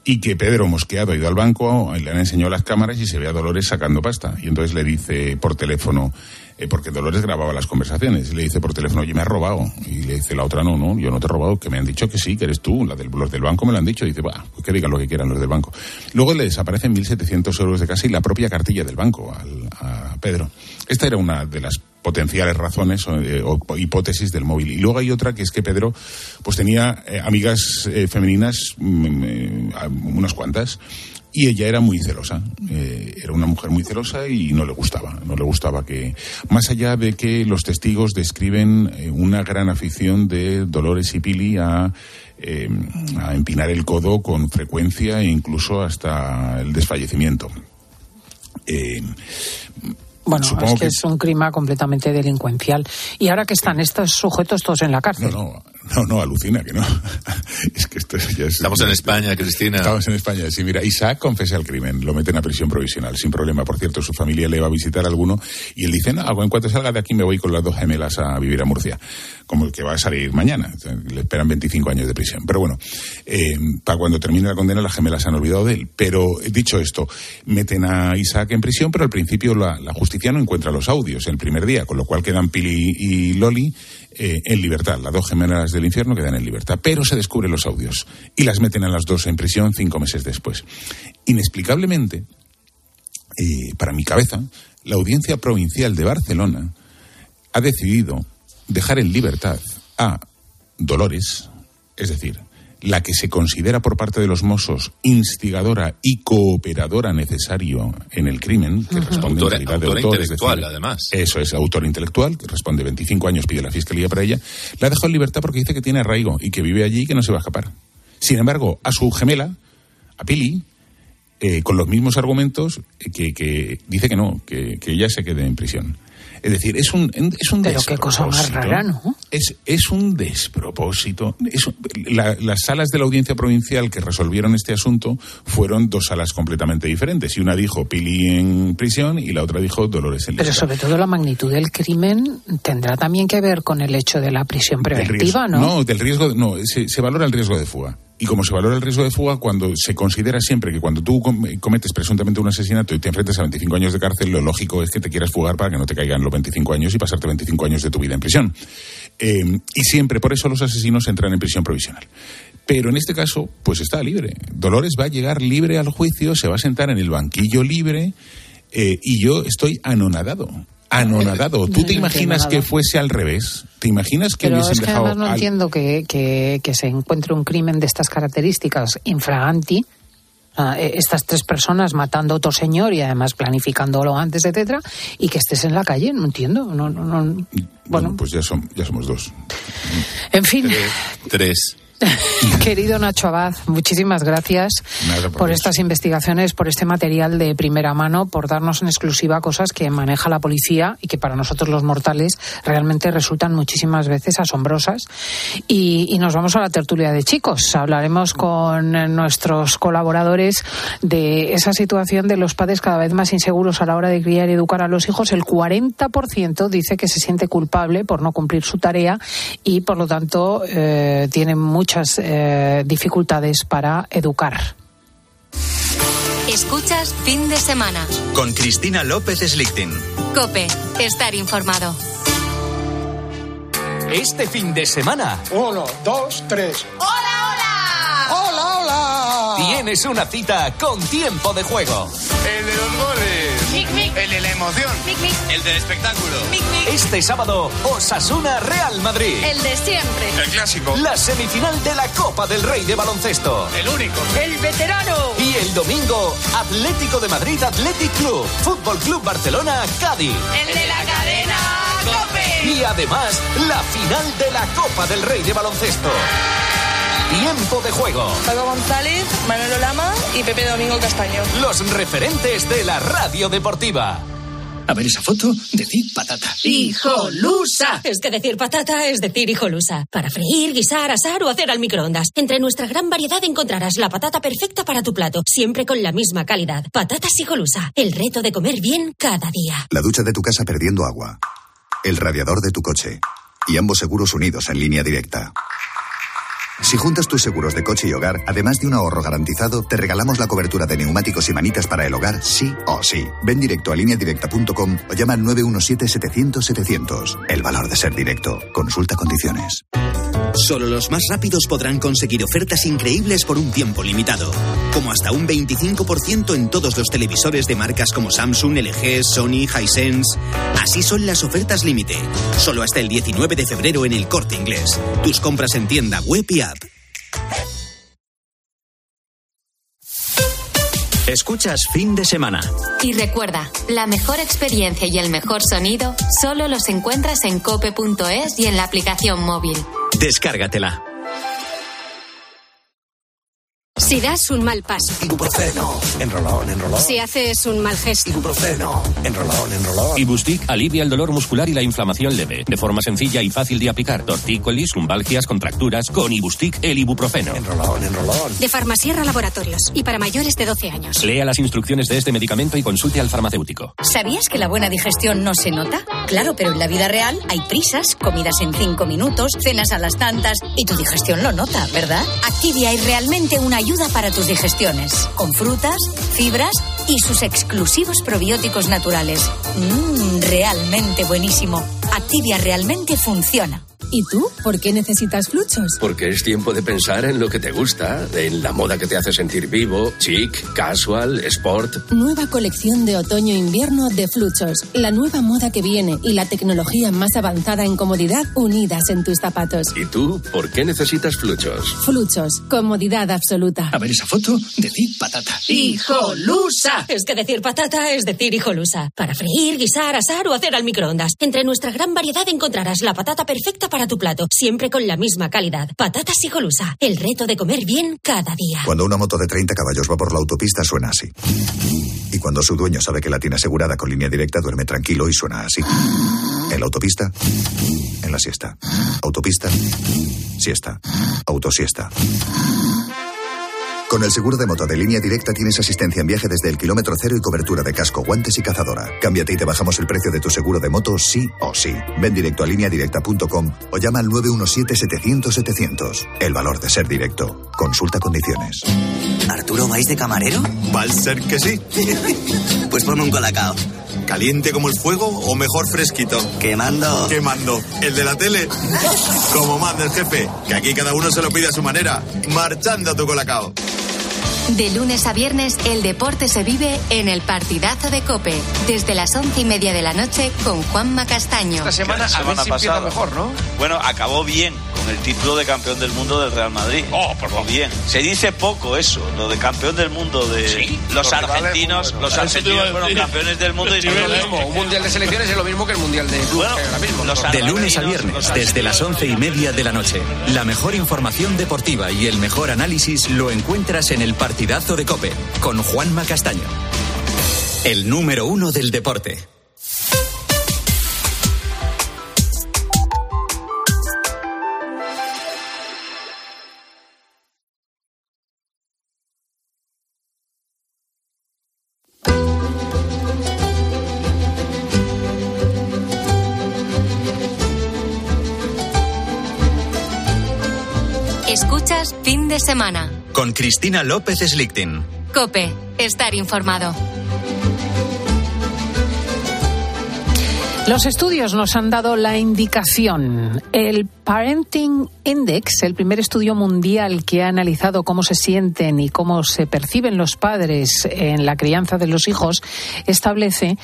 Y que Pedro Mosqueado ha ido al banco, le han enseñado las cámaras y se ve a Dolores sacando pasta. Y entonces le dice por teléfono, eh, porque Dolores grababa las conversaciones, y le dice por teléfono, oye, me has robado. Y le dice la otra, no, no, yo no te he robado, que me han dicho que sí, que eres tú, la del, los del banco me lo han dicho. Y dice, bah, pues que digan lo que quieran los del banco. Luego le desaparecen 1.700 euros de casa y la propia cartilla del banco al- a Pedro. Esta era una de las potenciales razones o, eh, o hipótesis del móvil. Y luego hay otra que es que Pedro pues tenía eh, amigas eh, femeninas, mm, unas cuantas, y ella era muy celosa. Era una mujer muy celosa y no le gustaba. No le gustaba que. Más allá de que los testigos describen una gran afición de Dolores y Pili a. eh, a empinar el codo con frecuencia e incluso hasta el desfallecimiento. Bueno, Supongo es que, que- es un crimen completamente delincuencial. Y ahora que están estos sujetos todos en la cárcel. No, no, no, no, alucina que no. es que esto ya es... Estamos en España, Cristina. Estamos en España, sí. Mira, Isaac confesa el crimen, lo meten a prisión provisional, sin problema. Por cierto, su familia le va a visitar a alguno y él dice, no, en cuanto salga de aquí me voy con las dos gemelas a vivir a Murcia, como el que va a salir mañana. Le esperan 25 años de prisión. Pero bueno, eh, para cuando termine la condena las gemelas se han olvidado de él. Pero dicho esto, meten a Isaac en prisión, pero al principio la, la justicia no encuentra los audios el primer día, con lo cual quedan Pili y Loli eh, en libertad. Las dos gemelas del infierno quedan en libertad, pero se descubren los audios y las meten a las dos en prisión cinco meses después. Inexplicablemente, eh, para mi cabeza, la audiencia provincial de Barcelona ha decidido dejar en libertad a Dolores, es decir, la que se considera por parte de los Mossos instigadora y cooperadora necesario en el crimen, que responde en calidad de autora autor, es intelectual, decir, además. Eso es, autor intelectual, que responde 25 años, pide la fiscalía para ella, la ha dejado en libertad porque dice que tiene arraigo y que vive allí y que no se va a escapar. Sin embargo, a su gemela, a Pili, eh, con los mismos argumentos, eh, que, que dice que no, que, que ella se quede en prisión. Es decir, es un, es un Pero qué cosa más despropósito. rara, ¿no? Es, es un despropósito. Es la- las salas de la audiencia provincial que resolvieron este asunto fueron dos salas completamente diferentes. Y una dijo Pili en prisión y la otra dijo Dolores en Pero sobre todo la magnitud del crimen tendrá también que ver con el hecho de la prisión preventiva, riesgo- ¿no? del riesgo, no, se, se valora el riesgo de fuga. Y como se valora el riesgo de fuga, cuando se considera siempre que cuando tú com- cometes presuntamente un asesinato y te enfrentas a 25 años de cárcel, lo lógico es que te quieras fugar para que no te caigan los 25 años y pasarte 25 años de tu vida en prisión. Eh, y siempre, por eso los asesinos entran en prisión provisional. Pero en este caso, pues está libre. Dolores va a llegar libre al juicio, se va a sentar en el banquillo libre eh, y yo estoy anonadado. Anonadado. ¿Tú te imaginas que fuese al revés? ¿Te imaginas que Pero hubiesen es que dejado además no al- entiendo que, que- que se encuentre un crimen de estas características infraganti. ah, eh, estas tres personas matando a otro señor y además planificándolo antes, etcétera, y que estés en la calle, no entiendo. No, no, no. Bueno, pues ya, son, ya somos dos. En fin, Tres. Querido Nacho Abad, muchísimas gracias por eso. estas investigaciones, por este material de primera mano, por darnos en exclusiva cosas que maneja la policía y que para nosotros los mortales realmente resultan muchísimas veces asombrosas. Y, y nos vamos a la tertulia de chicos. Hablaremos con nuestros colaboradores de esa situación de los padres cada vez más inseguros a la hora de criar y educar a los hijos. El 40% dice que se siente culpable por no cumplir su tarea y, por lo tanto, eh, tiene muchas eh, dificultades para educar. Escuchas fin de semana. Con Cristina López Slichting. Cope, estar informado. Este fin de semana. Uno, dos, tres. ¡Hola, hola! Tienes una cita con tiempo de juego. El de los goles. El de la emoción. El del espectáculo. Este sábado, Osasuna Real Madrid. El de siempre. El clásico. La semifinal de la Copa del Rey de Baloncesto. El único. El veterano. Y el domingo, Atlético de Madrid Athletic Club, Fútbol Club Barcelona, Cádiz. El de la cadena. Cope. Y además, la final de la Copa del Rey de Baloncesto. Tiempo de juego. Paco González, Manolo Lama y Pepe Domingo Castaño. Los referentes de la radio deportiva. A ver esa foto, decid patata. ¡Hijolusa! Es que decir patata es decir hijolusa. Para freír, guisar, asar o hacer al microondas. Entre nuestra gran variedad encontrarás la patata perfecta para tu plato, siempre con la misma calidad. Patatas hijolusa. El reto de comer bien cada día. La ducha de tu casa perdiendo agua. El radiador de tu coche. Y ambos seguros unidos en línea directa. Si juntas tus seguros de coche y hogar, además de un ahorro garantizado, te regalamos la cobertura de neumáticos y manitas para el hogar, sí o sí. Ven directo a lineadirecta.com o llama al 917-700-700. El valor de ser directo. Consulta condiciones. Solo los más rápidos podrán conseguir ofertas increíbles por un tiempo limitado. Como hasta un 25% en todos los televisores de marcas como Samsung, LG, Sony, Hisense. Así son las ofertas límite. Solo hasta el 19 de febrero en el corte inglés. Tus compras en tienda web y app. Escuchas fin de semana. Y recuerda, la mejor experiencia y el mejor sonido solo los encuentras en cope.es y en la aplicación móvil. Descárgatela. Si das un mal paso. Ibuprofeno. Enrolón, enrolón. Si haces un mal gesto. Ibuprofeno. Enrolón, enrolón. Ibustic alivia el dolor muscular y la inflamación leve, de forma sencilla y fácil de aplicar. Tortícolis, lumbalgias, contracturas, con Ibustic el ibuprofeno. Enrolón, enrolón. De Farmasierra Laboratorios. Y para mayores de 12 años. Lea las instrucciones de este medicamento y consulte al farmacéutico. ¿Sabías que la buena digestión no se nota? Claro, pero en la vida real hay prisas, comidas en 5 minutos, cenas a las tantas y tu digestión lo nota, ¿verdad? Activia es realmente una ayuda para tus digestiones, con frutas, fibras y sus exclusivos probióticos naturales. Mmm, realmente buenísimo. Activia realmente funciona. ¿Y tú? ¿Por qué necesitas fluchos? Porque es tiempo de pensar en lo que te gusta, en la moda que te hace sentir vivo, chic, casual, sport. Nueva colección de otoño-invierno de Fluchos. La nueva moda que viene y la tecnología más avanzada en comodidad unidas en tus zapatos. ¿Y tú? ¿Por qué necesitas fluchos? Fluchos. Comodidad absoluta. A ver esa foto, decid patata. ¡Hijolusa! Es que decir patata es decir hijolusa. Para freír, guisar, asar o hacer al microondas. Entre nuestra gran variedad encontrarás la patata perfecta para tu plato, siempre con la misma calidad. Patatas hijolusa. El reto de comer bien cada día. Cuando una moto de 30 caballos va por la autopista suena así. Y cuando su dueño sabe que la tiene asegurada con línea directa duerme tranquilo y suena así. En la autopista, en la siesta. Autopista, siesta. Autosiesta. Con el seguro de moto de línea directa tienes asistencia en viaje desde el kilómetro cero y cobertura de casco, guantes y cazadora. Cámbiate y te bajamos el precio de tu seguro de moto sí o sí. Ven directo a lineadirecta.com o llama al 917-700-700. El valor de ser directo. Consulta condiciones. ¿Arturo vais de camarero? Va a ser que sí. pues ponme un colacao. ¿Caliente como el fuego o mejor fresquito? Quemando. Quemando. ¿El de la tele? Como manda el jefe, que aquí cada uno se lo pide a su manera. Marchando a tu colacao. De lunes a viernes, el deporte se vive en el partidazo de Cope, desde las once y media de la noche con Juanma Castaño. Esta semana, a ver si empieza mejor, ¿no? Bueno, acabó bien con el título de campeón del mundo del Real Madrid. Oh, por Pues bien. Se dice poco eso, lo de campeón del mundo de los argentinos. Los argentinos fueron campeones del mundo y Es lo mismo, un mundial de selecciones es lo mismo que el mundial de clubes Bueno, que ahora mismo. los De lunes a viernes, desde las once y media de la noche. La mejor información deportiva y el mejor análisis lo encuentras en el partidazo de Cope con Juanma Castaño. El número uno del deporte. Escuchas fin de semana. Con Cristina López Slichting. Cope, estar informado. Los estudios nos han dado la indicación. El Parenting Index, el primer estudio mundial que ha analizado cómo se sienten y cómo se perciben los padres en la crianza de los hijos, establece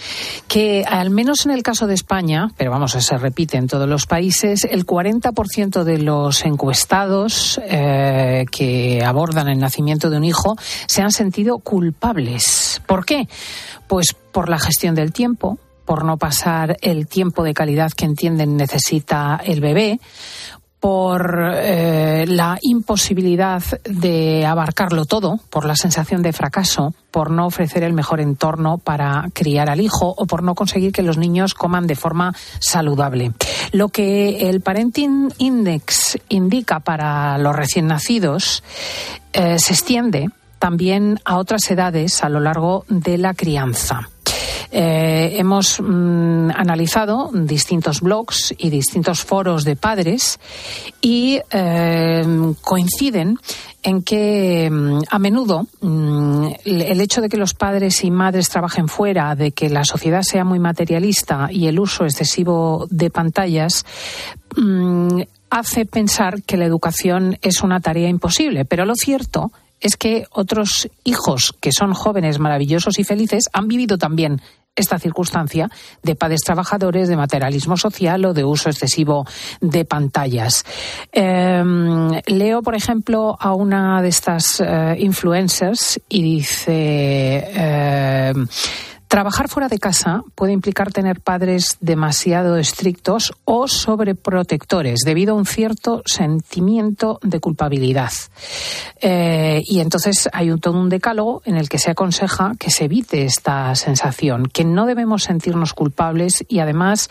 que, al menos en el caso de España, pero vamos, se repite en todos los países, el 40% de los encuestados eh, que abordan el nacimiento de un hijo se han sentido culpables. ¿Por qué? Pues por la gestión del tiempo, por no pasar el tiempo de calidad que entienden necesita el bebé, por eh, la imposibilidad de abarcarlo todo, por la sensación de fracaso, por no ofrecer el mejor entorno para criar al hijo o por no conseguir que los niños coman de forma saludable. Lo que el Parenting Index indica para los recién nacidos eh, se extiende también a otras edades a lo largo de la crianza. Eh, hemos mm, analizado distintos blogs y distintos foros de padres y eh, coinciden en que mm, a menudo mm, el hecho de que los padres y madres trabajen fuera, de que la sociedad sea muy materialista y el uso excesivo de pantallas, hace pensar que la educación es una tarea imposible. Pero lo cierto es que otros hijos que son jóvenes, maravillosos y felices han vivido también esta circunstancia de padres trabajadores, de materialismo social o de uso excesivo de pantallas. Eh, leo, por ejemplo, a una de estas eh, influencers y dice. Trabajar fuera de casa puede implicar tener padres demasiado estrictos o sobreprotectores debido a un cierto sentimiento de culpabilidad. Eh, y entonces hay un, todo un decálogo en el que se aconseja que se evite esta sensación, que no debemos sentirnos culpables y además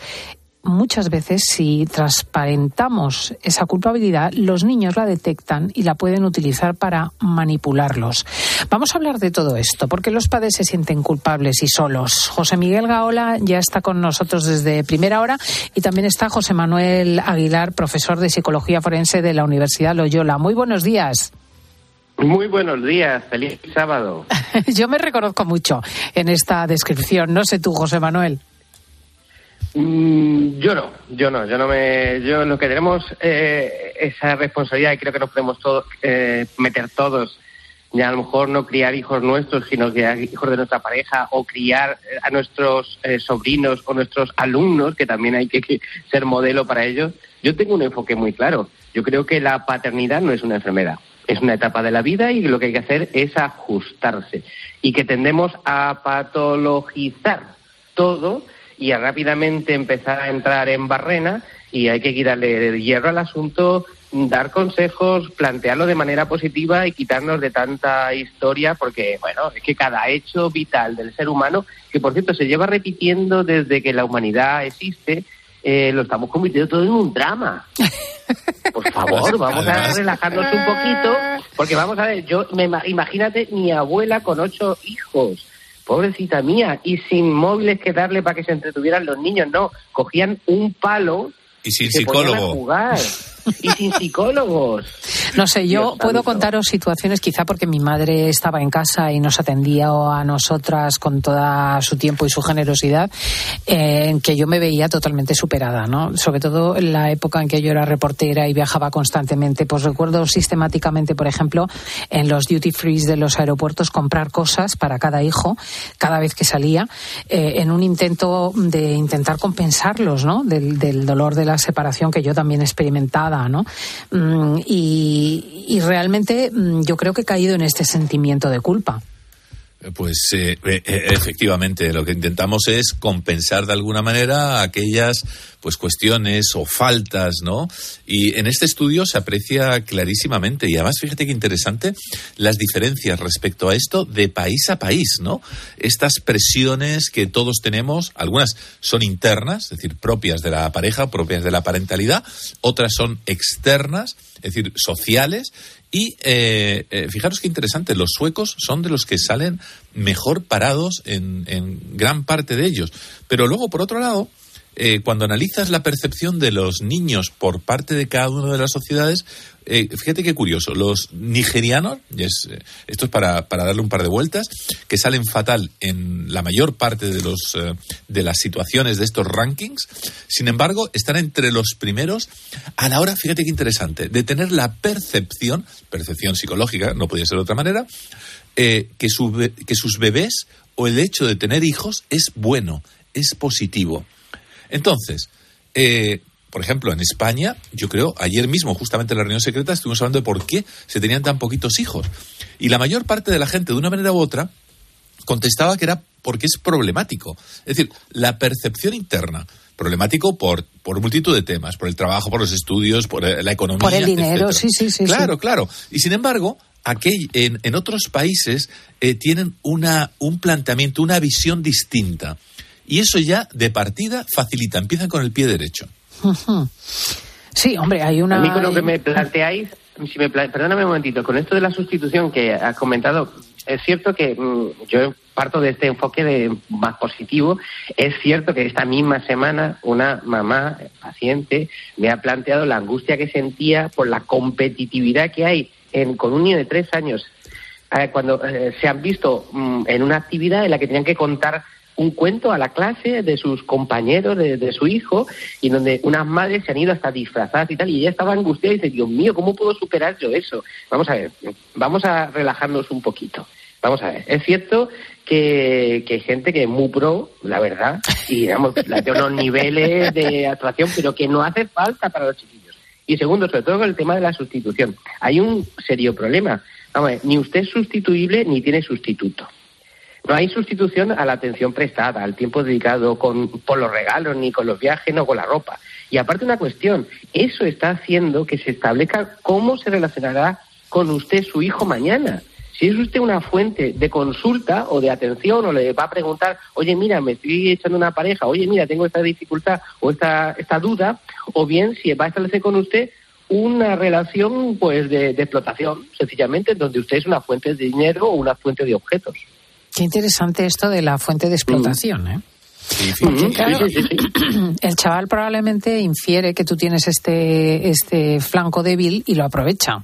muchas veces si transparentamos esa culpabilidad, los niños la detectan y la pueden utilizar para manipularlos. Vamos a hablar de todo esto, porque los padres se sienten culpables y solos. José Miguel Gaola ya está con nosotros desde primera hora y también está José Manuel Aguilar, profesor de Psicología Forense de la Universidad Loyola. Muy buenos días. Muy buenos días, feliz sábado. Yo me reconozco mucho en esta descripción, no sé tú, José Manuel. Mm, yo no, yo no, yo no me, yo lo que tenemos eh, esa responsabilidad y creo que nos podemos todos eh, meter todos, ya a lo mejor no criar hijos nuestros, sino criar hijos de nuestra pareja o criar a nuestros eh, sobrinos o nuestros alumnos, que también hay que ser modelo para ellos. Yo tengo un enfoque muy claro. Yo creo que la paternidad no es una enfermedad, es una etapa de la vida y lo que hay que hacer es ajustarse y que tendemos a patologizar todo y a rápidamente empezar a entrar en barrena y hay que quitarle hierro al asunto, dar consejos, plantearlo de manera positiva y quitarnos de tanta historia porque, bueno, es que cada hecho vital del ser humano, que por cierto se lleva repitiendo desde que la humanidad existe, eh, lo estamos convirtiendo todo en un drama. Por favor, vamos a relajarnos un poquito, porque vamos a ver, yo me ima- imagínate mi abuela con ocho hijos, pobrecita mía, y sin móviles que darle para que se entretuvieran los niños, no, cogían un palo Y sin se ponían a psicólogo. jugar y sin psicólogos. No sé, yo puedo contaros situaciones, quizá porque mi madre estaba en casa y nos atendía a nosotras con toda su tiempo y su generosidad, eh, en que yo me veía totalmente superada, ¿no? Sobre todo en la época en que yo era reportera y viajaba constantemente. Pues recuerdo sistemáticamente, por ejemplo, en los duty free de los aeropuertos comprar cosas para cada hijo cada vez que salía, eh, en un intento de intentar compensarlos, ¿no? Del, del dolor de la separación que yo también experimentaba, ¿no? Mm, y, y realmente mm, yo creo que he caído en este sentimiento de culpa. Pues eh, eh, efectivamente, lo que intentamos es compensar de alguna manera aquellas pues cuestiones o faltas, ¿no? Y en este estudio se aprecia clarísimamente y además fíjate qué interesante las diferencias respecto a esto de país a país, ¿no? Estas presiones que todos tenemos, algunas son internas, es decir, propias de la pareja, propias de la parentalidad, otras son externas, es decir, sociales y eh, eh, fijaros qué interesante, los suecos son de los que salen mejor parados en, gran parte de ellos. Pero luego, por otro lado, eh, cuando analizas la percepción de los niños por parte de cada una de las sociedades, eh, fíjate qué curioso, los nigerianos, es, eh, esto es para, para, darle un par de vueltas, que salen fatal en la mayor parte de, los, de las situaciones de estos rankings, sin embargo, están entre los primeros a la hora, fíjate qué interesante, de tener la percepción, percepción psicológica, no podía ser de otra manera, que, su, que sus bebés o el hecho de tener hijos es bueno, es positivo. Entonces, eh, por ejemplo, en España, yo creo, ayer mismo, justamente en la reunión secreta, estuvimos hablando de por qué se tenían tan poquitos hijos. Y la mayor parte de la gente, de una manera u otra, contestaba que era porque es problemático. Es decir, la percepción interna, problemático por, por multitud de temas, por el trabajo, por los estudios, por eh, la economía. Por el dinero, sí, sí, sí. Claro, claro. Y sin embargo, en, en otros países eh, tienen una, un planteamiento, una visión distinta. Y eso ya, de partida, facilita, empiezan con el pie derecho. Sí, hombre, hay una... A mí con lo que me planteáis, si me perdóname un momentito, con esto de la sustitución que has comentado, es cierto que mm, yo parto de este enfoque de más positivo. Es cierto que esta misma semana una mamá paciente me ha planteado la angustia que sentía por la competitividad que hay en, con un niño de tres años eh, cuando eh, se han visto mm, en una actividad en la que tenían que contar un cuento a la clase de sus compañeros, de, su hijo, y donde unas madres se han ido hasta disfrazadas y tal, y ella estaba angustiada y dice, Dios mío, ¿cómo puedo superar yo eso? Vamos a ver, vamos a relajarnos un poquito. Vamos a ver, es cierto que, hay gente que es muy pro, la verdad, y digamos, de unos niveles de actuación, pero que no hace falta para los chiquillos. Y segundo, sobre todo con el tema de la sustitución. Hay un serio problema. Vamos a ver, ni usted es sustituible ni tiene sustituto. No hay sustitución a la atención prestada, al tiempo dedicado con, por los regalos, ni con los viajes, no con la ropa. Y aparte una cuestión, eso está haciendo que se establezca cómo se relacionará con usted su hijo mañana. Si es usted una fuente de consulta o de atención o le va a preguntar, oye, mira, me estoy echando una pareja, oye, mira, tengo esta dificultad o esta, esta duda, o bien si va a establecer con usted una relación pues de, de explotación, sencillamente, donde usted es una fuente de dinero o una fuente de objetos. Qué interesante esto de la fuente de explotación, ¿eh? el chaval probablemente infiere que tú tienes este, este flanco débil y lo aprovecha.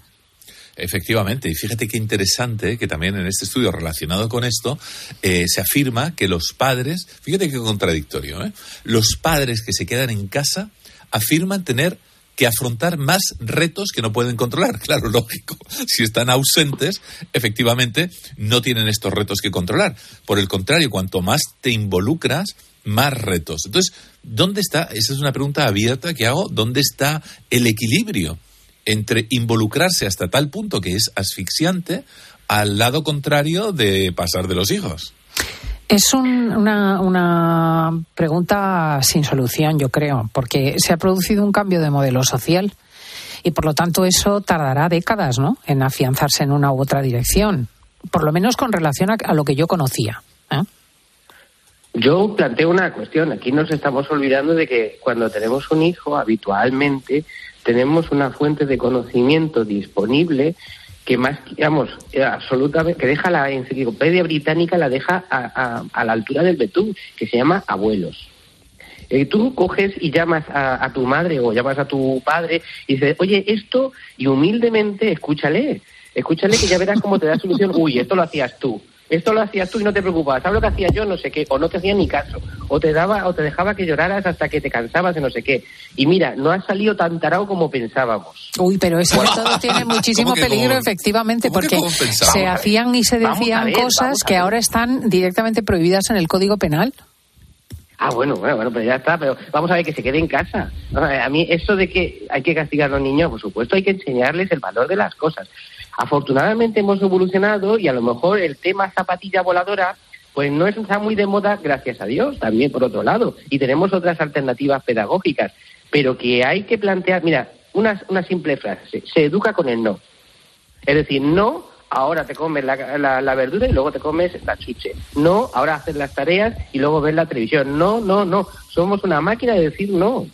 Efectivamente, y fíjate qué interesante que también en este estudio relacionado con esto eh, se afirma que los padres, fíjate qué contradictorio, ¿eh? los padres que se quedan en casa afirman tener que afrontar más retos que no pueden controlar. Claro, lógico. Si están ausentes, efectivamente, no tienen estos retos que controlar. Por el contrario, cuanto más te involucras, más retos. Entonces, ¿dónde está? Esa es una pregunta abierta que hago. ¿Dónde está el equilibrio entre involucrarse hasta tal punto que es asfixiante al lado contrario de pasar de los hijos? Es una, una pregunta sin solución, yo creo, porque se ha producido un cambio de modelo social y por lo tanto eso tardará décadas ¿no? en afianzarse en una u otra dirección, por lo menos con relación a, lo que yo conocía. ¿eh? Yo planteo una cuestión. Aquí nos estamos olvidando de que cuando tenemos un hijo, habitualmente tenemos una fuente de conocimiento disponible que más, digamos, eh, absolutamente, que deja la enciclopedia británica, la deja a, a, la altura del betún, que se llama abuelos. Eh, tú coges y llamas a, a, tu madre o llamas a tu padre y dices, oye, esto, y humildemente escúchale, escúchale que ya verás cómo te da solución. Uy, esto lo hacías tú. Esto lo hacías tú y no te preocupabas. ¿Sabes lo que hacía yo? No sé qué. O no te hacía ni caso. O te daba, o te dejaba que lloraras hasta que te cansabas de no sé qué. Y mira, no has salido tan tarado como pensábamos. Uy, pero ese método tiene muchísimo peligro, efectivamente, porque se hacían y se decían cosas que ahora están directamente prohibidas en el Código Penal. Ah, bueno, bueno, bueno, pero ya está, pero vamos a ver que se quede en casa. A mí eso de que hay que castigar a los niños, por supuesto, hay que enseñarles el valor de las cosas. Afortunadamente hemos evolucionado y a lo mejor el tema zapatilla voladora pues no está muy de moda, gracias a Dios, también por otro lado. Y tenemos otras alternativas pedagógicas, pero que hay que plantear, mira, una, una simple frase, se educa con el no. Es decir, no, ahora te comes la, la, verdura y luego te comes la chuche. No, ahora haces las tareas y luego ves la televisión. No, no, no. Somos una máquina de decir no.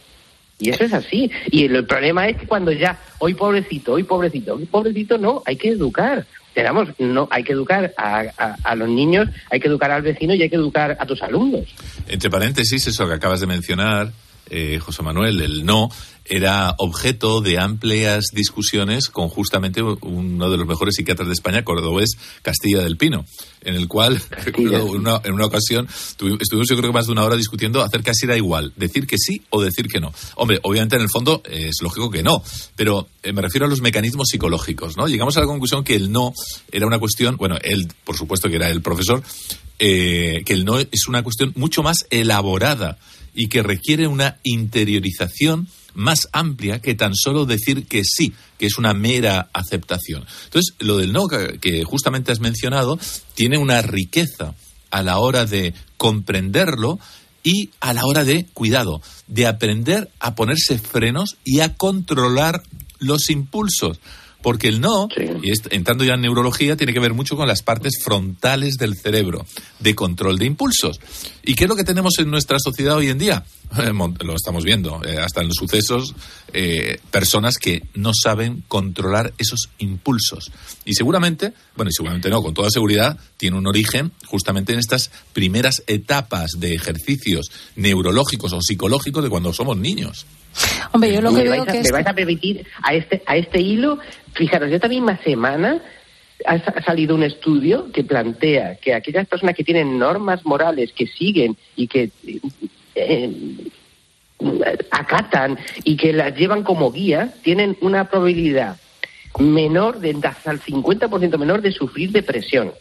Y eso es así. Y el, problema es que cuando ya, hoy pobrecito, hoy pobrecito, hoy pobrecito, no, hay que educar. Tenemos, no, hay que educar a, a, los niños, hay que educar al vecino y hay que educar a tus alumnos. Entre paréntesis, eso que acabas de mencionar, eh, José Manuel, el no, era objeto de amplias discusiones con justamente uno de los mejores psiquiatras de España, cordobés Castilla del Pino, en el cual en una ocasión estuvimos yo creo que más de una hora discutiendo acerca si era igual decir que sí o decir que no. Hombre, obviamente en el fondo es lógico que no, pero eh, me refiero a los mecanismos psicológicos, ¿no? Llegamos a la conclusión que el no era una cuestión, bueno, él por supuesto que era el profesor, eh, que el no es una cuestión mucho más elaborada y que requiere una interiorización más amplia que tan solo decir que sí, que es una mera aceptación. Entonces, lo del no que justamente has mencionado tiene una riqueza a la hora de comprenderlo y a la hora de, cuidado, de aprender a ponerse frenos y a controlar los impulsos. Porque el no, y entrando ya en neurología, tiene que ver mucho con las partes frontales del cerebro, de control de impulsos. ¿Y qué es lo que tenemos en nuestra sociedad hoy en día? lo estamos viendo, eh, hasta en los sucesos, eh, personas que no saben controlar esos impulsos. Y seguramente, bueno, y seguramente no, con toda seguridad, tiene un origen justamente en estas primeras etapas de ejercicios neurológicos o psicológicos de cuando somos niños. Hombre, yo lo que veo que me vais a permitir a este, a este hilo, fijaros, también más semana ha salido un estudio que plantea que aquellas personas que tienen normas morales que siguen y que eh, acatan y que las llevan como guía tienen una probabilidad menor de hasta el 50% menor de sufrir depresión.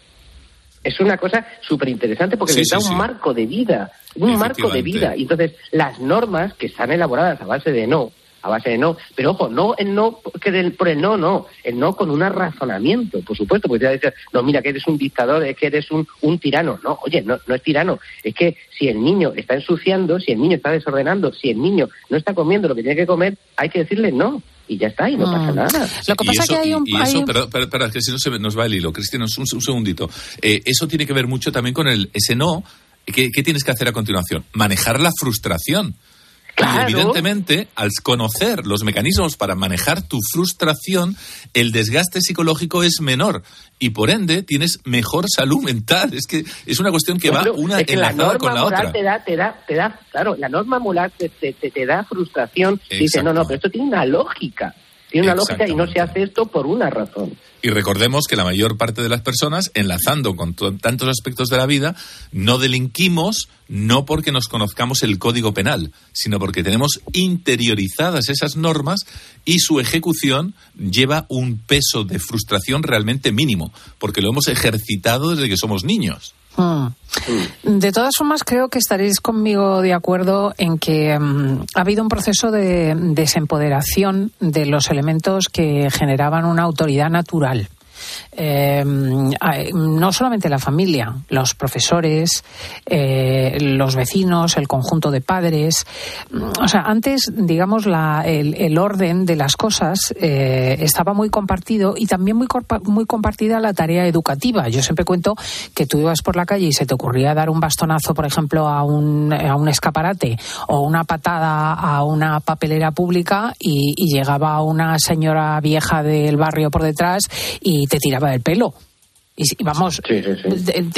Es una cosa súper interesante porque les da un marco de vida, un marco de vida. Y entonces, las normas que están elaboradas a base de no, a base de no, pero ojo, no el no que por el no, no, el no con un razonamiento, por supuesto, porque te va a decir, no, mira, que eres un dictador, es que eres un, un tirano. No, oye, no, no es tirano, es que si el niño está ensuciando, si el niño está desordenando, si el niño no está comiendo lo que tiene que comer, hay que decirle no y ya está, y no pasa nada. Lo que pasa es que hay un... Y eso, Pero, que si no se nos va el hilo, Cristina, un, un segundito. Eh, eso tiene que ver mucho también con el ese no. ¿Qué, ¿Qué tienes que hacer a continuación? Manejar la frustración. Y evidentemente, al conocer los mecanismos para manejar tu frustración, el desgaste psicológico es menor y por ende tienes mejor salud mental. Es que es una cuestión que va una es la norma con la moral otra. Te da, te da, te da, claro, la norma moral te, te, te da frustración. Dice, no, no, pero esto tiene una lógica. Tiene una lógica y no se hace esto por una razón. Y recordemos que la mayor parte de las personas, enlazando con tantos aspectos de la vida, no delinquimos no porque nos conozcamos el código penal, sino porque tenemos interiorizadas esas normas y su ejecución lleva un peso de frustración realmente mínimo, porque lo hemos ejercitado desde que somos niños. Hmm. De todas formas, creo que estaréis conmigo de acuerdo en que mm, ha habido un proceso de desempoderación de los elementos que generaban una autoridad natural. Eh, no solamente la familia, los profesores, eh, los vecinos, el conjunto de padres. Mm, o sea, antes, digamos, la, el, orden de las cosas eh, estaba muy compartido y también muy, muy compartida la tarea educativa. Yo siempre cuento que tú ibas por la calle y se te ocurría dar un bastonazo, por ejemplo, a un, a un escaparate o una patada a una papelera pública y, y llegaba una señora vieja del barrio por detrás y te tiraba del pelo. Y, vamos,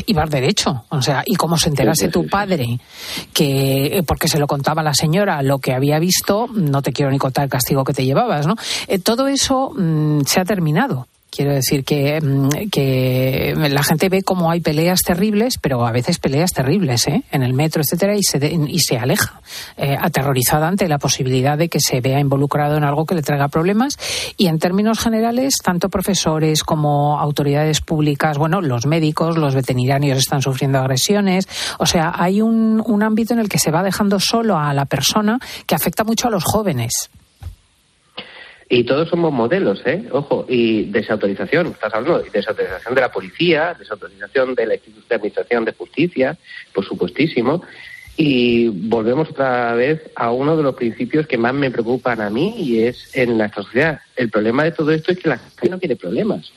ibas derecho. O sea, y como se enterase tu padre que, porque se lo contaba la señora, lo que había visto, no te quiero ni contar el castigo que te llevabas, ¿no? Eh, todo eso mm, se ha terminado. Quiero decir que, mm, que, la gente ve como hay peleas terribles, pero a veces peleas terribles ¿eh? en el metro, etcétera, y se, y se aleja, eh, aterrorizada ante la posibilidad de que se vea involucrado en algo que le traiga problemas. Y en términos generales, tanto profesores como autoridades públicas, bueno, los médicos, los veterinarios están sufriendo agresiones. O sea, hay un, un ámbito en el que se va dejando solo a la persona que afecta mucho a los jóvenes. Y todos somos modelos, ¿eh? Ojo, y desautorización, estás hablando, de desautorización de la policía, desautorización de la institución de administración de justicia, por supuestísimo. Y volvemos otra vez a uno de los principios que más me preocupan a mí y es en nuestra sociedad. El problema de todo esto es que la gente no quiere problemas.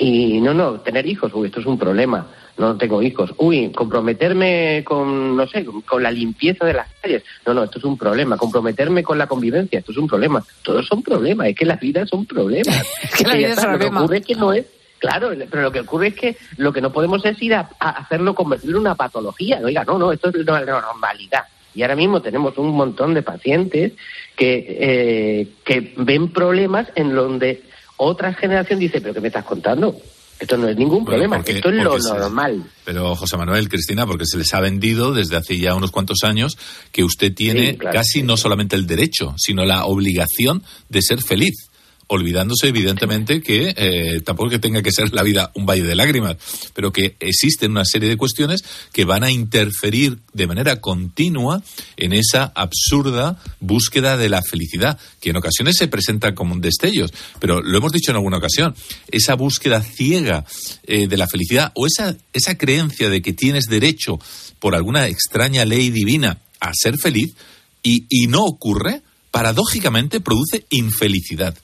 Y no, no, tener hijos, uy, esto es un problema. No tengo hijos. Uy, comprometerme con, no sé, con la limpieza de las calles. No, no, esto es un problema. Comprometerme con la convivencia, esto es un problema. Todos son problemas, es que la vida son problemas. es que la vida es un problema. Lo que ocurre es que no es Claro, pero lo que ocurre es que lo que no podemos es ir a, hacerlo convertir en una patología. Oiga, no, no, esto es la normalidad. Y ahora mismo tenemos un montón de pacientes que, eh, que ven problemas en donde otra generación dice, pero ¿qué me estás contando? Esto no es ningún problema, esto es lo normal. pero José Manuel, Cristina, porque se les ha vendido desde hace ya unos cuantos años que usted tiene casi no solamente el derecho, sino la obligación de ser feliz olvidándose evidentemente que eh, tampoco que tenga que ser la vida un valle de lágrimas, pero que existen una serie de cuestiones que van a interferir de manera continua en esa absurda búsqueda de la felicidad, que en ocasiones se presenta como un destellos, pero lo hemos dicho en alguna ocasión, esa búsqueda ciega eh, de la felicidad o esa, esa creencia de que tienes derecho por alguna extraña ley divina a ser feliz y no ocurre, paradójicamente produce infelicidad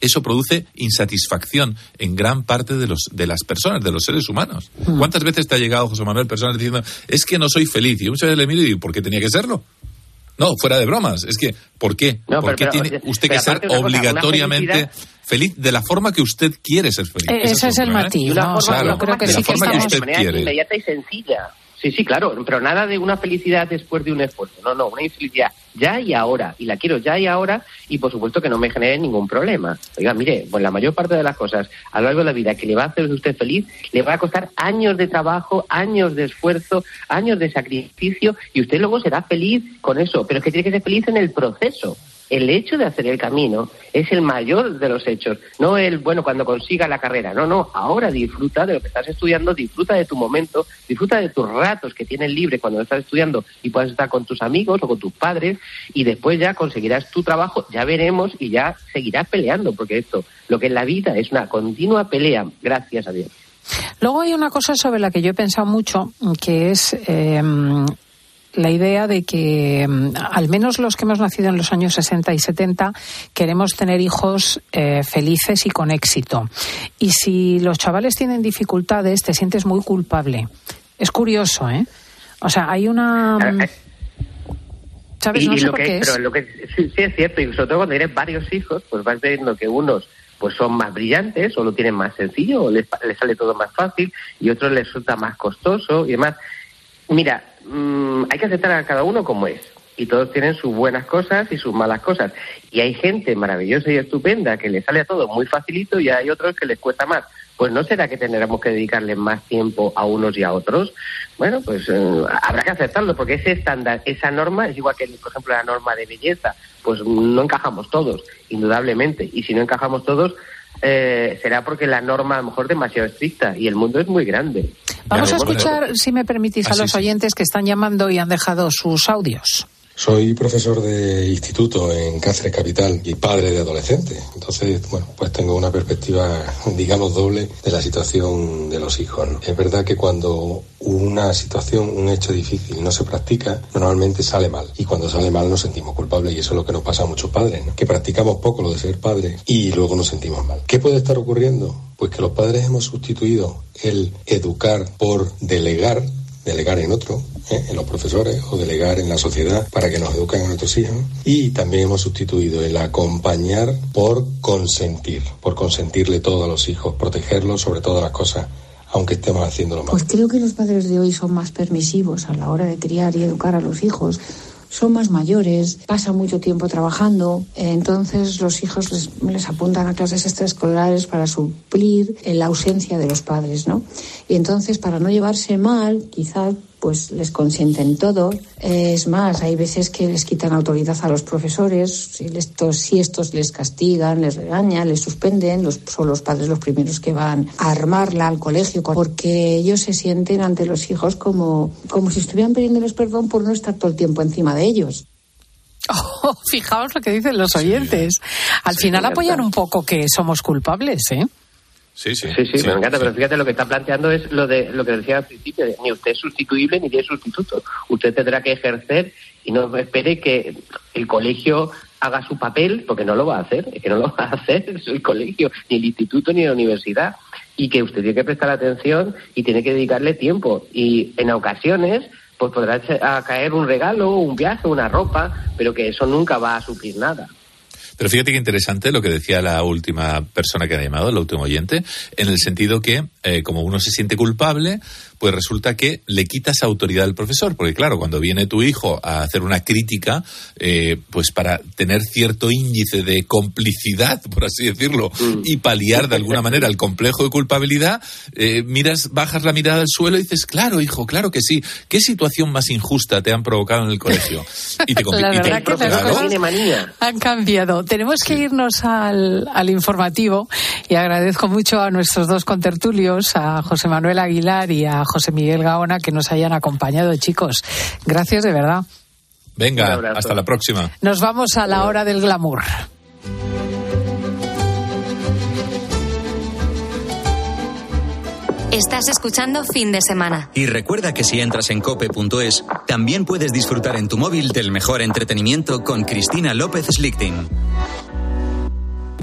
eso produce insatisfacción en gran parte de, los, de las personas, de los seres humanos. Hmm. ¿Cuántas veces te ha llegado, José Manuel, personas diciendo, es que no soy feliz? Y muchas veces le miro y digo, ¿por qué tenía que serlo? No, fuera de bromas. Es que, ¿por qué? ¿Por qué tiene usted que ser obligatoriamente feliz de la forma que usted quiere ser feliz? Eh, ese es, el matiz. ¿no? Yo creo que sí que estamos... De manera inmediata y sencilla. Sí, sí, claro, pero nada de una felicidad después de un esfuerzo. No, no, una infelicidad ya y ahora. Y la quiero ya y ahora y por supuesto que no me genere ningún problema. Oiga, mire, pues la mayor parte de las cosas a lo largo de la vida que le va a hacer usted feliz, le va a costar años de trabajo, años de esfuerzo, años de sacrificio y usted luego será feliz con eso. Pero es que tiene que ser feliz en el proceso el hecho de hacer el camino es el mayor de los hechos, no el, bueno, cuando consiga la carrera, no, no, ahora disfruta de lo que estás estudiando, disfruta de tu momento, disfruta de tus ratos que tienes libre cuando estás estudiando y puedes estar con tus amigos o con tus padres y después ya conseguirás tu trabajo, ya veremos y ya seguirás peleando, porque esto, lo que es la vida es una continua pelea, gracias a Dios. Luego hay una cosa sobre la que yo he pensado mucho, que es eh, la idea de que mm, al menos los que hemos nacido en los años 60 y 70 queremos tener hijos eh, felices y con éxito. Y si los chavales tienen dificultades, te sientes muy culpable. Es curioso, ¿eh? O sea, hay una... Mm, eh, ¿Sabes? no sé por qué es. Pero lo que sí, es cierto, y sobre todo cuando tienes varios hijos, pues vas viendo que unos pues son más brillantes o lo tienen más sencillo o les, les sale todo más fácil y otros les resulta más costoso y demás. Mira, Mm, hay que aceptar a cada uno como es. Y todos tienen sus buenas cosas y sus malas cosas. Y hay gente maravillosa y estupenda que le sale a todo muy facilito y hay otros que les cuesta más. Pues no será que tendremos que dedicarle más tiempo a unos y a otros. Bueno, pues eh, habrá que aceptarlo porque ese estándar, esa norma es igual que, por ejemplo, la norma de belleza. Pues no encajamos todos, indudablemente. Y si no encajamos todos, eh, será porque la norma a lo mejor es demasiado estricta y el mundo es muy grande. Vamos a escuchar, si me permitís, a ah, los oyentes que están llamando y han dejado sus audios. Soy profesor de instituto en Cáceres Capital y padre de adolescentes. Entonces, bueno, pues tengo una perspectiva, digamos, doble de la situación de los hijos. Es verdad que cuando una situación, un hecho difícil no se practica, normalmente sale mal. Y cuando sale mal nos sentimos culpables y eso es lo que nos pasa a muchos padres, que practicamos poco lo de ser padres y luego nos sentimos mal. ¿Qué puede estar ocurriendo? Pues que los padres hemos sustituido el educar por delegar, delegar en otro. En los profesores o delegar en la sociedad para que nos eduquen a nuestros hijos. Y también hemos sustituido el acompañar por consentir, por consentirle todo a los hijos, protegerlos sobre todas las cosas aunque estemos haciéndolo mal. Pues creo que los padres de hoy son más permisivos a la hora de criar y educar a los hijos son más mayores, pasan mucho tiempo trabajando, entonces los hijos les, apuntan a clases extraescolares para suplir la ausencia de los padres, ¿no? Y entonces, para no llevarse mal, quizás pues les consienten todo. Es más, hay veces que les quitan autoridad a los profesores, si estos, si estos les castigan, les regañan, les suspenden, los, son los padres los primeros que van a armarla al colegio, porque ellos se sienten ante los hijos como, como si estuvieran pidiéndoles perdón por no estar todo el tiempo encima de ellos. Oh, fijaos lo que dicen los oyentes. Al final apoyan un poco que somos culpables, ¿eh? Sí, sí. Sí, sí, me encanta, pero fíjate, lo que está planteando es lo de lo que decía al principio, ni usted es sustituible ni tiene sustituto. Usted tendrá que ejercer y no espere que el colegio haga su papel, porque no lo va a hacer, es que no lo va a hacer el colegio, ni el instituto, ni la universidad, y que usted tiene que prestar atención y tiene que dedicarle tiempo. Y en ocasiones, pues podrá caer un regalo, un viaje, una ropa, pero que eso nunca va a suplir nada. Pero fíjate qué interesante lo que decía la última persona que ha llamado, el último oyente, en el sentido que, eh, como uno se siente culpable, pues resulta que le quitas autoridad al profesor, porque claro, cuando viene tu hijo a hacer una crítica, eh, pues para tener cierto índice de complicidad, por así decirlo, mm. y paliar de alguna manera el complejo de culpabilidad, eh, miras, bajas la mirada al suelo y dices, claro, hijo, claro que sí, ¿qué situación más injusta te han provocado en el colegio? Y te La verdad que han cambiado. Tenemos que irnos al, al informativo y agradezco mucho a nuestros dos contertulios, a José Manuel Aguilar y a José Miguel Gaona que nos hayan acompañado, chicos. Gracias de verdad. Venga, hasta la próxima. Nos vamos a la hora del glamour. Estás escuchando fin de semana. Y recuerda que si entras en cope.es, también puedes disfrutar en tu móvil del mejor entretenimiento con Cristina López Slichting.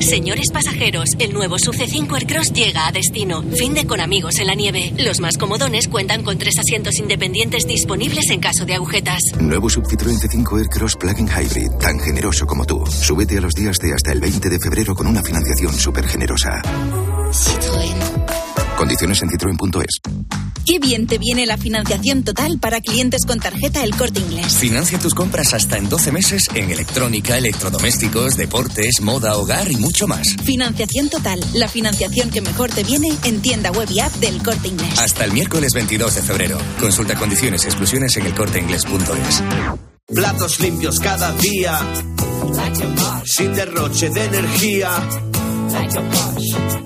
Señores pasajeros, el nuevo Sub C5 Aircross llega a destino. Fin de con amigos en la nieve. Los más comodones cuentan con tres asientos independientes disponibles en caso de agujetas. Nuevo Sub Citroën C5 Aircross Plug-in Hybrid, tan generoso como tú. Súbete a los días de hasta el 20 de febrero con una financiación súper generosa. Citroën. Condiciones en citroen.es. Qué bien te viene la financiación total para clientes con tarjeta El Corte Inglés. Financia tus compras hasta en 12 meses en electrónica, electrodomésticos, deportes, moda, hogar y mucho más. Financiación total, la financiación que mejor te viene en tienda web y app del Corte Inglés. Hasta el miércoles 22 de febrero. Consulta condiciones y exclusiones en elcorteinglés.es. Platos limpios cada día. Sin derroche de energía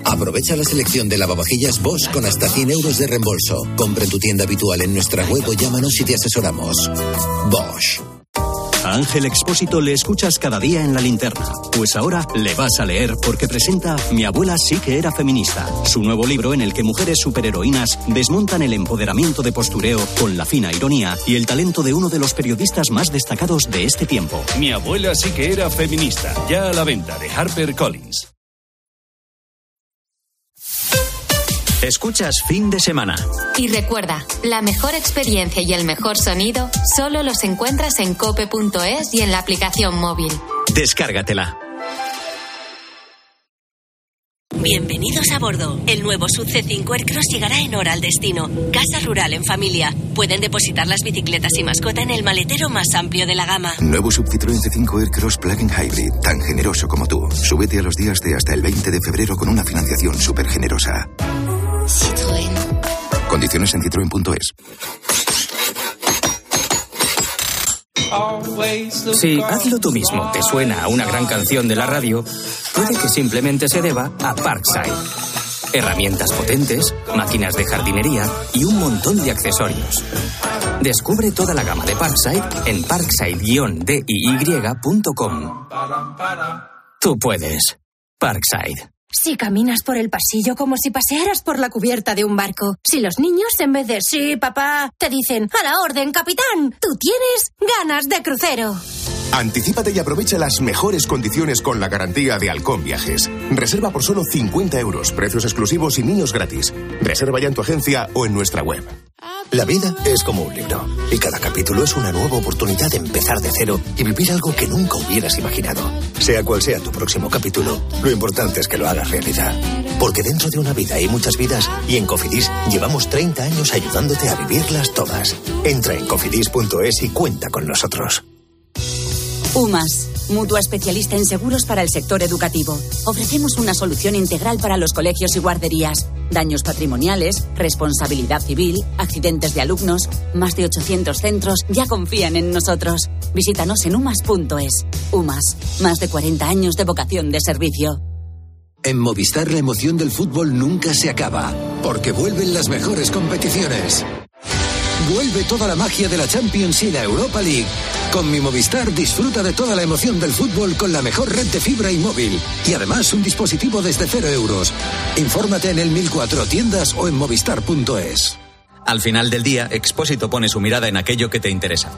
Aprovecha la selección de lavavajillas Bosch con hasta 100 euros de reembolso. Compre en tu tienda habitual en nuestra web o llámanos y te asesoramos. Bosch. A Ángel Expósito le escuchas cada día en la linterna. Pues ahora le vas a leer porque presenta Mi abuela sí que era feminista. Su nuevo libro en el que mujeres superheroínas desmontan el empoderamiento de postureo con la fina ironía y el talento de uno de los periodistas más destacados de este tiempo. Mi abuela sí que era feminista. Ya a la venta de Harper Collins. Escuchas fin de semana. Y recuerda, la mejor experiencia y el mejor sonido solo los encuentras en cope.es y en la aplicación móvil. Descárgatela. Bienvenidos a bordo. El nuevo Sub C5 Aircross llegará en hora al destino. Casa rural en familia. Pueden depositar las bicicletas y mascota en el maletero más amplio de la gama. Nuevo Sub Citroën C5 Aircross Plug-in Hybrid, tan generoso como tú. Súbete a los días de hasta el 20 de febrero con una financiación súper generosa. Citroën. Condiciones en citroen.es. Si Hazlo tú mismo te suena a una gran canción de la radio, puede que simplemente se deba a Parkside. Herramientas potentes, máquinas de jardinería y un montón de accesorios. Descubre toda la gama de Parkside en parkside-diy.com. Tú puedes. Parkside. Si caminas por el pasillo como si pasearas por la cubierta de un barco. Si los niños, en vez de sí, papá, te dicen a la orden, capitán, tú tienes ganas de crucero. Anticípate y aprovecha las mejores condiciones con la garantía de Halcón Viajes. Reserva por solo 50 euros, precios exclusivos y niños gratis. Reserva ya en tu agencia o en nuestra web. La vida es como un libro y cada capítulo es una nueva oportunidad de empezar de cero y vivir algo que nunca hubieras imaginado. Sea cual sea tu próximo capítulo, lo importante es que lo hagas realidad. Porque dentro de una vida hay muchas vidas y en Cofidis llevamos 30 años ayudándote a vivirlas todas. Entra en cofidis.es y cuenta con nosotros. UMAS, mutua especialista en seguros para el sector educativo. Ofrecemos una solución integral para los colegios y guarderías. Daños patrimoniales, responsabilidad civil, accidentes de alumnos. Más de 800 centros ya confían en nosotros. Visítanos en umas.es. UMAS, más de 40 años de vocación de servicio. En Movistar la emoción del fútbol nunca se acaba, porque vuelven las mejores competiciones. Vuelve toda la magia de la Champions y la Europa League. Con mi Movistar disfruta de toda la emoción del fútbol con la mejor red de fibra y móvil. Y además un dispositivo desde cero euros. Infórmate en el 1004 tiendas o en movistar.es. Al final del día, Expósito pone su mirada en aquello que te interesa.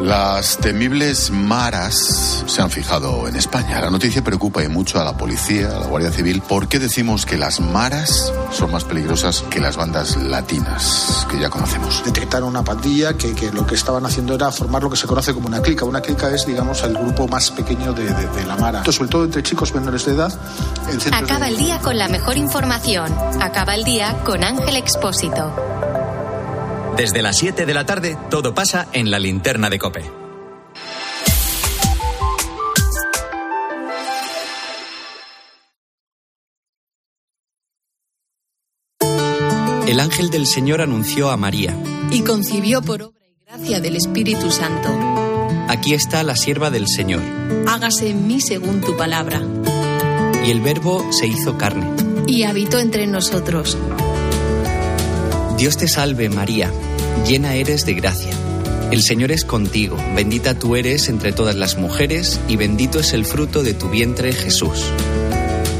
Las temibles maras se han fijado en España. La noticia preocupa y mucho a la policía, a la Guardia Civil. ¿Por qué decimos que las maras son más peligrosas que las bandas latinas que ya conocemos? Detectaron una pandilla que, que lo que estaban haciendo era formar lo que se conoce como una clica. Una clica es, digamos, el grupo más pequeño de, de- de la mara. Sobre todo entre chicos menores de edad. de- Acaba el día con la mejor información. Acaba el día con Ángel Expósito. Desde las 7 de la tarde, todo pasa en la linterna de Cope. El ángel del Señor anunció a María. y concibió por obra y gracia del Espíritu Santo. Aquí está la sierva del Señor. Hágase en mí según tu palabra. Y el verbo se hizo carne. Y habitó entre nosotros. Dios te salve María, llena eres de gracia. El Señor es contigo, bendita tú eres entre todas las mujeres y bendito es el fruto de tu vientre Jesús.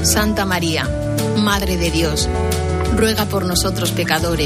Santa María, Madre de Dios, ruega por nosotros pecadores,